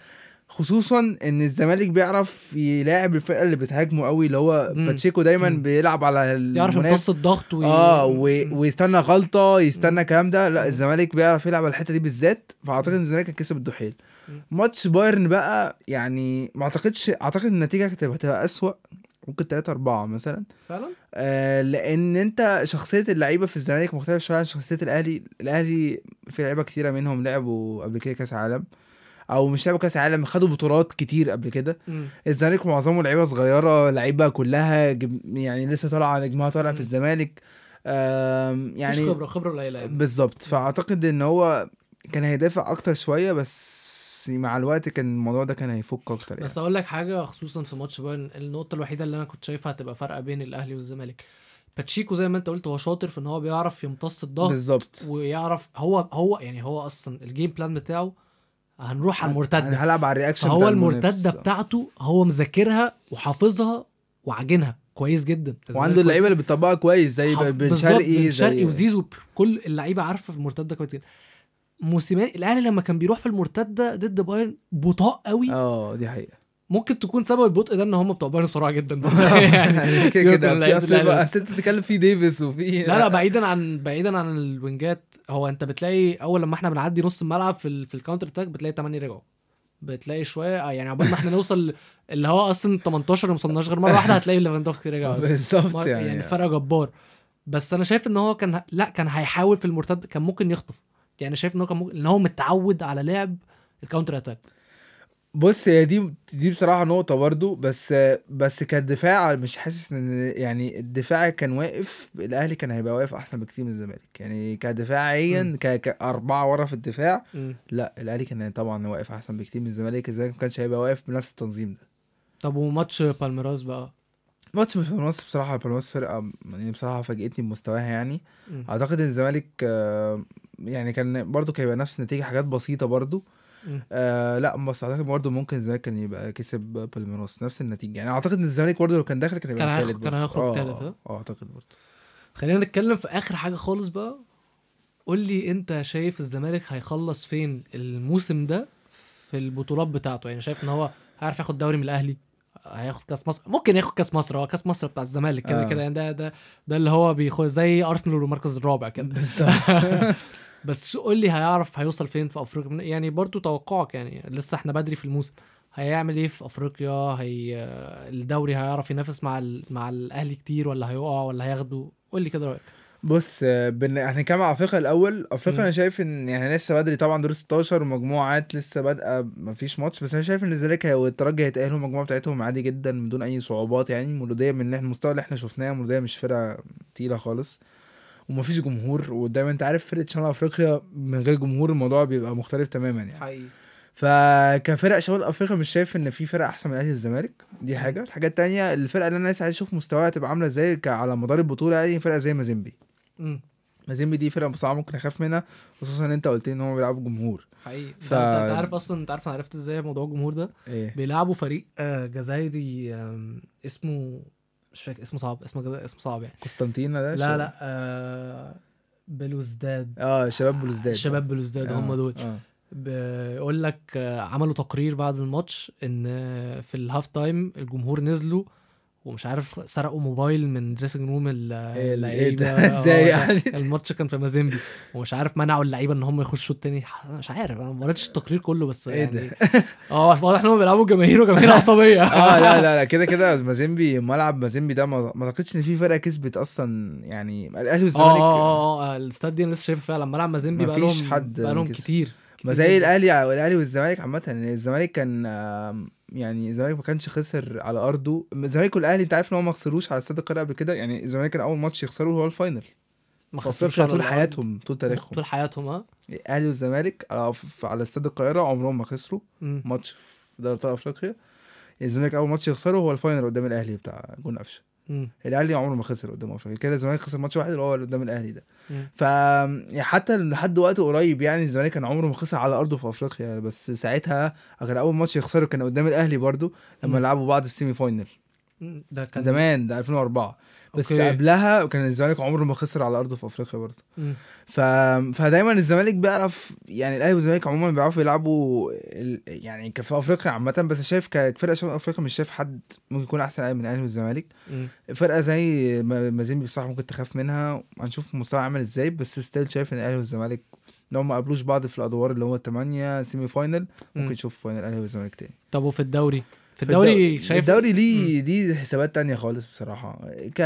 B: خصوصا إن الزمالك بيعرف يلاعب الفرقة اللي بتهاجمه قوي اللي هو
A: مم.
B: باتشيكو دايما
A: مم.
B: بيلعب على
A: يعرف. يمتص الضغط وي... آه.
B: ويستنى غلطة يستنى. الكلام ده لا. الزمالك بيعرف يلعب على الحتة دي بالذات فأعتقد إن الزمالك كسب الدحيل. ماتش بايرن بقى يعني ما أعتقدش أعتقد النتيجة كانت هتبقى أسوأ ممكن 3 4 مثلا
A: فعلا
B: آه لأن أنت شخصية اللعيبة في الزمالك مختلفة شوية عن شخصية الأهلي الأهلي في لعيبة كتيرة منهم لعبوا قبل كده كأس عالم أو مش لعبوا كأس عالم خدوا بطولات كتير قبل كده. الزمالك معظمه لعيبة صغيرة لعيبة كلها. يعني لسه طالعة نجمها طالع في. الزمالك.
A: يعني
B: يعني
A: خبرة خبرة قليلة يعني.
B: بالظبط. فأعتقد إن هو كان هيدافع أكتر شوية بس مع الوقت كان الموضوع ده كان هيفك أكتر يعني.
A: بس أقول لك حاجة خصوصا في ماتش بايرن النقطة الوحيدة اللي أنا كنت شايفها هتبقى فارقه بين الأهلي والزمالك. باتشيكو زي ما أنت قلت هو شاطر في إن هو بيعرف يمتص الضغط
B: بالظبط.
A: ويعرف هو هو يعني هو أصلا ال game plan بتاعه هنروح على المرتدة.
B: هلعب على ال
A: reaction
B: بتاع المرتدة.
A: بتاعته هو مذاكرها وحافظها وعاجنها. كويس جدا.
B: وعنده اللعيبة اللي بتطبقها كويس زي
A: حف-
B: بن شرقي
A: بن شرقي
B: زي-
A: وزيزو كل اللعيبة عارفة في المرتدة كويس جدا. موسيماني الأهلي لما كان بيروح في المرتدة ضد بايرن بطاء قوي.
B: آه دي حقيقة.
A: ممكن تكون سبب البطء ده إن هم بتوع بايرن سرعه جدا برضه. (laughs) (laughs)
B: يعني كده كده في بقى
A: بس.
B: أنت بتتكلم في ديفيس وفي
A: لا لا بعيدا عن بعيدا عن الوينجات هو أنت بتلاقي أول لما إحنا بنعدي نص الملعب في ال... في ال counter attack بتلاقي 8 رجعوا. بتلاقي شوية آه، يعني عقبال ما إحنا نوصل اللي هو أصلا 18 ما وصلناش غير مرة واحدة هتلاقي ليفاندوفسكي رجع
B: بالظبط يعني,
A: يعني فرق جبار. بس أنا شايف إن هو كان لا كان هيحاول في المرتد كان ممكن يخطف. يعني شايف إن هو كان ممكن إن هو متعود على لعب ال counter attack
B: بص هي دي دي بصراحة نقطة برضو بس بس كدفاع مش حاسس إن يعني الدفاع كان واقف الأهلي كان هيبقى واقف أحسن بكتير من الزمالك. يعني كدفاعيا ك- كأربعة ورا في الدفاع لا الأهلي كان طبعا واقف أحسن بكتير من الزمالك الزمالك ما كانش هيبقى واقف بنفس التنظيم ده.
A: طب وماتش بالميراس بقى؟
B: ماتش بالميراس بصراحة بالميراس فرقة يعني بصراحة فاجئتني بمستواها يعني.
A: مم.
B: أعتقد ان الزمالك آه، يعني كان برضو كان يبقى نفس النتيجة حاجات بسيطة برضو. آه لا بس أعتقد برضو ممكن الزمالك كان يبقى كسب بالميراس نفس النتيجة. يعني أعتقد إن الزمالك برضو لو كان داخل كان يبقى
A: كان
B: التالت
A: هياخد- كان
B: برضو.
A: هياخد
B: آه،؟ آه أعتقد برضو
A: خلينا نتكلم في آخر حاجة خالص بقى. قول لي أنت شايف الزمالك هيخلص فين الموسم ده في البطولات بتاعته؟ يعني شايف إن هو هيعرف ياخد دوري من الأهلي هياخد كأس مصر. ممكن ياخد كأس مصر هو كأس مصر بتاع الزمالك كده
B: آه.
A: كده يعني ده ده ده اللي هو بيخش زي أرسنال والمركز الرابع كده. (laughs) بس قول لي هيعرف هيوصل فين في أفريقيا؟ يعني برضو توقعك يعني لسه إحنا بدري في الموسم. هيعمل إيه في أفريقيا؟ هي الدوري هيعرف ينافس مع ال... مع الأهلي كتير ولا هيقع ولا هياخده؟ قول لي كده رأيك.
B: بص بن... هنتكلم على أفريقيا الأول.
A: أفريقيا.
B: أنا شايف إن يعني لسه بدري طبعا دور 16 ومجموعات لسه بادئة مفيش ماتش. بس أنا شايف إن الزمالك والترجي هيتأهلوا المجموعة بتاعتهم عادي جدا من دون أي صعوبات يعني. مولودية من المستوى اللي إحنا شفناه مولودية مش فرقة تقيلة خالص. ومفيش جمهور ودايما أنت عارف فرقة شمال أفريقيا من غير جمهور الموضوع بيبقى مختلف تماما يعني.
A: حقيقي.
B: فكفرق شمال أفريقيا مش شايف إن في فرق أحسن من الاهلي والزمالك؟ دي حاجة. الحاجة التانية الفرقة اللي أنا لسه عايز أشوف مستواها تبقى عاملة إزاي على مدار البطولة يعني فرقة زي مازيمبي. مازيمبي دي فرقة بصراحه ممكن أخاف منها خصوصا إن أنت قلت لي إن هم بيلعبوا جمهور.
A: حقيقي.
B: ف-.
A: انت عارف أصلا أنت عارف أنا عرفت إزاي موضوع الجمهور ده؟
B: إيه؟
A: بيلعبوا فريق آه، جزائري اسمه مش فاكر اسمه صعب اسمه اسمه صعب يعني.
B: قسطنطينة ده
A: لا لا آه، بلوزداد.
B: آه شباب بلوزداد.
A: شباب بلوزداد
B: آه،
A: هم دول.
B: آه.
A: بيقول لك آه، عملوا تقرير بعد الماتش إن آه، في ال half time الجمهور نزلوا ومش عارف سرقوا موبايل من dressing room
B: إيه ال- إيه اللعيبة؟ (laughs)
A: آه،
B: إزاي
A: ده-
B: يعني؟
A: الماتش كان في مازيمبي ومش عارف منعوا اللعيبة إن هم يخشوا التاني مش عارف أنا ما قريتش التقرير كله بس
B: إيه
A: يعني
B: ده؟ (laughs)
A: آه واضح إن هم بيلعبوا جماهير وجماهير (laughs) عصبية
B: آه لا لا لا كده كده مازيمبي ملعب مازيمبي ده ما أعتقدش إن في فرقة كسبت أصلا يعني الأهلي
A: آه
B: والزمالك
A: آه آه آه الاستاد دي أنا لسه شايفه فعلا ملعب مازيمبي بقى لهم بقى لهم. كتير
B: ما زي. الأهلي الأهلي والزمالك عامة الزمالك كان يعني الزمالك ما كانش خسر على أرضه. الزمالك والأهلي أنت عارف إن هو ما خسروش على استاد القاهره قبل كده. يعني الزمالك كان أول ماتش يخسروا هو ال
A: final.
B: ما
A: خسروش
B: طول. حياتهم طول تاريخهم.
A: طول حياتهم آه.
B: الأهلي والزمالك على على استاد القاهرة عمرهم ما خسروا. ماتش في دوري أبطال أفريقيا. الزمالك أول ماتش يخسره هو ال final قدام الأهلي بتاع جون قفشة.
A: مم.
B: الاهلي عمره ما خسر قدام افريقيا كده الزمالك خسر ماتش واحد اللي هو قدام الأهلي ده. ف يعني حتى لحد وقت قريب يعني الزمالك كان عمره ما خسر على أرضه في أفريقيا بس ساعتها كان أول ماتش يخسره كان قدام الأهلي برضو لما. لعبوا بعض في ال semi
A: final. ده كان
B: زمان ده 2004 بس
A: okay.
B: قبلها كان الزمالك عمره ما خسر على ارضه في أفريقيا برضه. ف... فدايما الزمالك بيعرف يعني الأهلي والزمالك عموما بيعرفوا يلعبوا ال... يعني في أفريقيا عامة. بس شايف كفرقه شمال أفريقيا مش شايف حد ممكن يكون أحسن من الأهلي والزمالك. فرقة زي ما- مازيمبي بصراحة ممكن تخاف منها. هنشوف المستوى عامل إزاي. بس still شايف إن الأهلي والزمالك لو ما قابلوش بعض في الأدوار اللي هو الثمانيه semi final ممكن
A: مم.
B: نشوف final الأهلي والزمالك تاني.
A: طب وفي الدوري؟ في الدوري شايف
B: الدوري ليه دي حسابات تانية خالص بصراحة. ك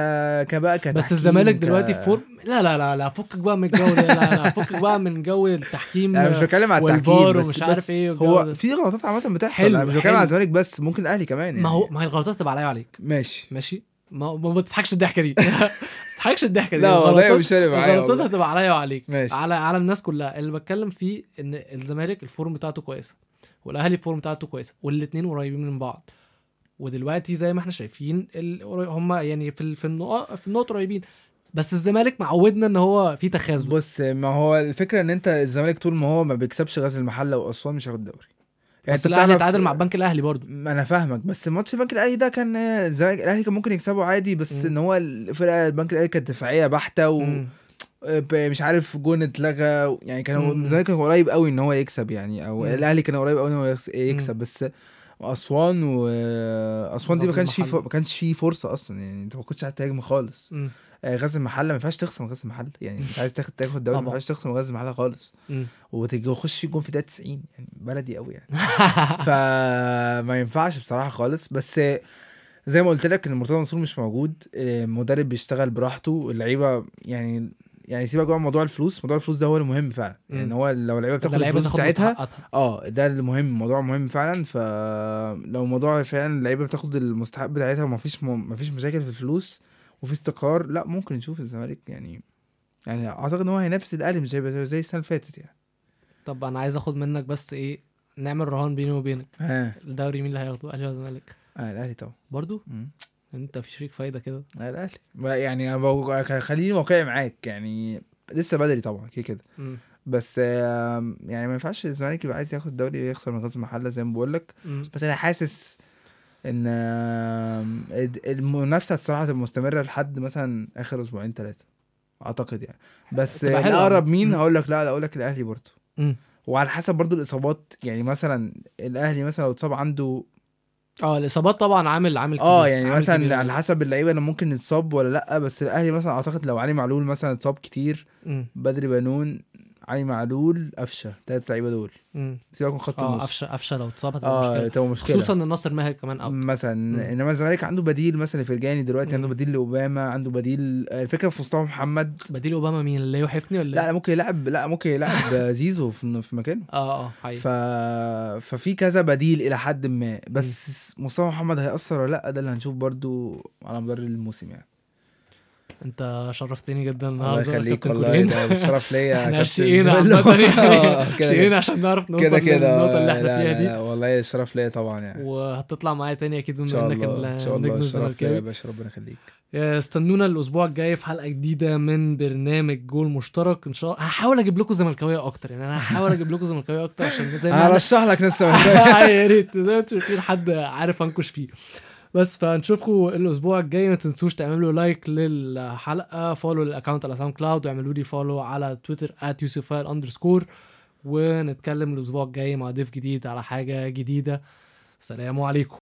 B: كبقى كتحكيم
A: بس الزمالك
B: ك-
A: دلوقتي في form لا لا لا لا فكك بقى من الجو ده لا لا فكك بقى من جو التحكيم
B: أنا مش بتكلم على التحكيم
A: والفار
B: بس
A: ومش عارف إيه
B: هو. في غلطات عامة بتحصل.
A: حلو،
B: أنا مش بتكلم. على الزمالك بس ممكن الأهلي كمان يعني
A: ما هو ما هي الغلطات تبقى عليا وعليك.
B: ماشي.
A: ماشي. ما ما تضحكش الضحكة دي. (laughs) تضحكش الضحكة دي.
B: لا والله مش فارق معايا
A: الغلطات. هتبقى عليا وعليك.
B: ماشي.
A: على على الناس كلها. اللي بتكلم فيه إن الزمالك ال form بتاعته كويسة. والأهلي ال form بتاعته كويسة والاثنين قريبين من بعض. ودلوقتي زي ما إحنا شايفين هم يعني في في النقط في النقط قريبين. بس الزمالك معودنا إن هو في تخاذل.
B: بص ما هو الفكرة إن أنت الزمالك طول ما هو ما بيكسبش غزل المحلة وأسوان مش هياخد الدوري.
A: بس
B: أنت
A: الاهلي اتعادل مع البنك الأهلي برضو
B: ما أنا فاهمك بس ماتش البنك الأهلي ده كان الزمالك الأهلي كان ممكن يكسبه عادي بس
A: مم.
B: إن هو الفرقة البنك الأهلي كانت دفاعية بحتة و...
A: مم.
B: مش عارف جون اتلغى يعني كان
A: مم.
B: الزمالك كان قريب قوي إن هو يكسب يعني أو
A: مم.
B: الأهلي كان قريب قوي إن هو يكس- يكسب بس أسوان واسوان دي ما كانش فيه. ما كانش فيه فرصة أصلا يعني أنت ما كنتش هتهاجم خالص. آه، غزل المحلة ما ينفعش تخسر غزل المحلة يعني أنت عايز تاخد تاخد الدوري ما. ينفعش تخسر غزل المحلة خالص
A: مم.
B: وتيجي تخش في جون في دقيقة 90 يعني بلدي قوي يعني (laughs) فما ينفعش بصراحة خالص بس زي ما قلت لك إن مرتضى منصور مش موجود المدرب بيشتغل براحته اللعيبة يعني يعني سيبك بقى من موضوع الفلوس موضوع الفلوس ده هو المهم فعلا.
A: مم.
B: يعني هو لو
A: اللعيبة
B: بتاخد الفلوس بتاعتها. آه ده المهم موضوع مهم فعلا. فلو موضوع فعلا اللعيبة بتاخد المستحق بتاعتها ومفيش م... مفيش مشاكل في الفلوس وفي استقرار لا ممكن نشوف الزمالك يعني يعني أعتقد إن هو هينافس الأهلي مش هيبقى زي السنة اللي فاتت يعني.
A: طب أنا عايز أخد منك بس إيه نعمل رهان بيني وبينك.
B: ها.
A: الدوري مين اللي هياخده أهلي ولا الزمالك
B: آه الأهلي طبعا.
A: برضو؟
B: مم.
A: انت في شريك فايدة كده
B: الاهلي يعني خليني واقعي معاك يعني لسه بدري طبعا كده كده. بس يعني ما ينفعش الزمالك يبقى عايز ياخد الدوري ويخسر من غزل المحلة زي ما بقول لك. بس أنا حاسس إن المنافسة الصراحة هتبقى مستمرة لحد مثلا آخر أسبوعين ثلاثة أعتقد يعني بس. الأقرب مين. هقول لك لا لا أقول لك الأهلي برضه. وعلى حسب برضه الإصابات يعني مثلا الأهلي مثلا لو اتصاب عنده
A: آه الإصابات طبعا عامل عامل
B: آه
A: كبير،
B: يعني
A: عامل كبير
B: مثلا
A: أوي.
B: على حسب اللعيبة اللي ممكن يتصاب ولا لأ بس الأهلي مثلا أعتقد لو علي معلول مثلا اتصاب كتير
A: مم.
B: بدري بنون علي معلول قفشة ثلاث لعيبة دول. سيبك من خط
A: آه
B: النص.
A: قفشه قفشة لو اتصاب هتبقى
B: آه
A: مشكله
B: مشكلة.
A: خصوصا إن ناصر ماهر كمان اوت
B: مثلا
A: مم.
B: إنما الزمالك عنده بديل مثلا فرجاني دلوقتي عنده
A: مم.
B: بديل لأوباما عنده بديل الفكرة في مصطفى محمد.
A: بديل أوباما مين؟ اللي يحفني ولا؟
B: لا ممكن يلعب لا ممكن يلعب (laughs) زيزو في في مكانه.
A: آه آه حقيقي.
B: ف... ففي كذا بديل إلى حد ما. بس مصطفى محمد هيأثر ولا لأ؟ ده اللي هنشوف برضو على مدار الموسم يعني.
A: انت شرفتني جدا
B: الله
A: النهارده
B: يخليك
A: كابتن
B: والله. ده الشرف ليا يا (laughs) إحنا
A: شقينا. عامة يعني (laughs)
B: آه،
A: شقينا. عشان نعرف نوصل
B: كده كده.
A: للنقطة اللي إحنا
B: لا،
A: فيها دي.
B: والله الشرف ليا طبعا يعني.
A: وهتطلع معايا تاني
B: أكيد
A: بما
B: شاء
A: إنك
B: الله إن شاء الله
A: النجم
B: يا باشا ربنا يخليك.
A: استنونا الأسبوع الجاي في حلقة جديدة من برنامج جول مشترك. إن شاء الله هحاول أجيب لكم زملكاوية أكتر يعني أنا هحاول أجيب لكم زملكاوية أكتر عشان زي ما (laughs)
B: هرشح لك ناس
A: يا ريت. زي ما أنتم شايفين حد عارف أنكش فيه. بس فنشوفكم الأسبوع الجاي. ما تنسوش تعملوا like للحلقة follow لل account على ساوند كلاود واعملوا لي follow على تويتر @يوسف underscore ونتكلم الأسبوع الجاي مع ضيف جديد على حاجة جديدة. سلام عليكم.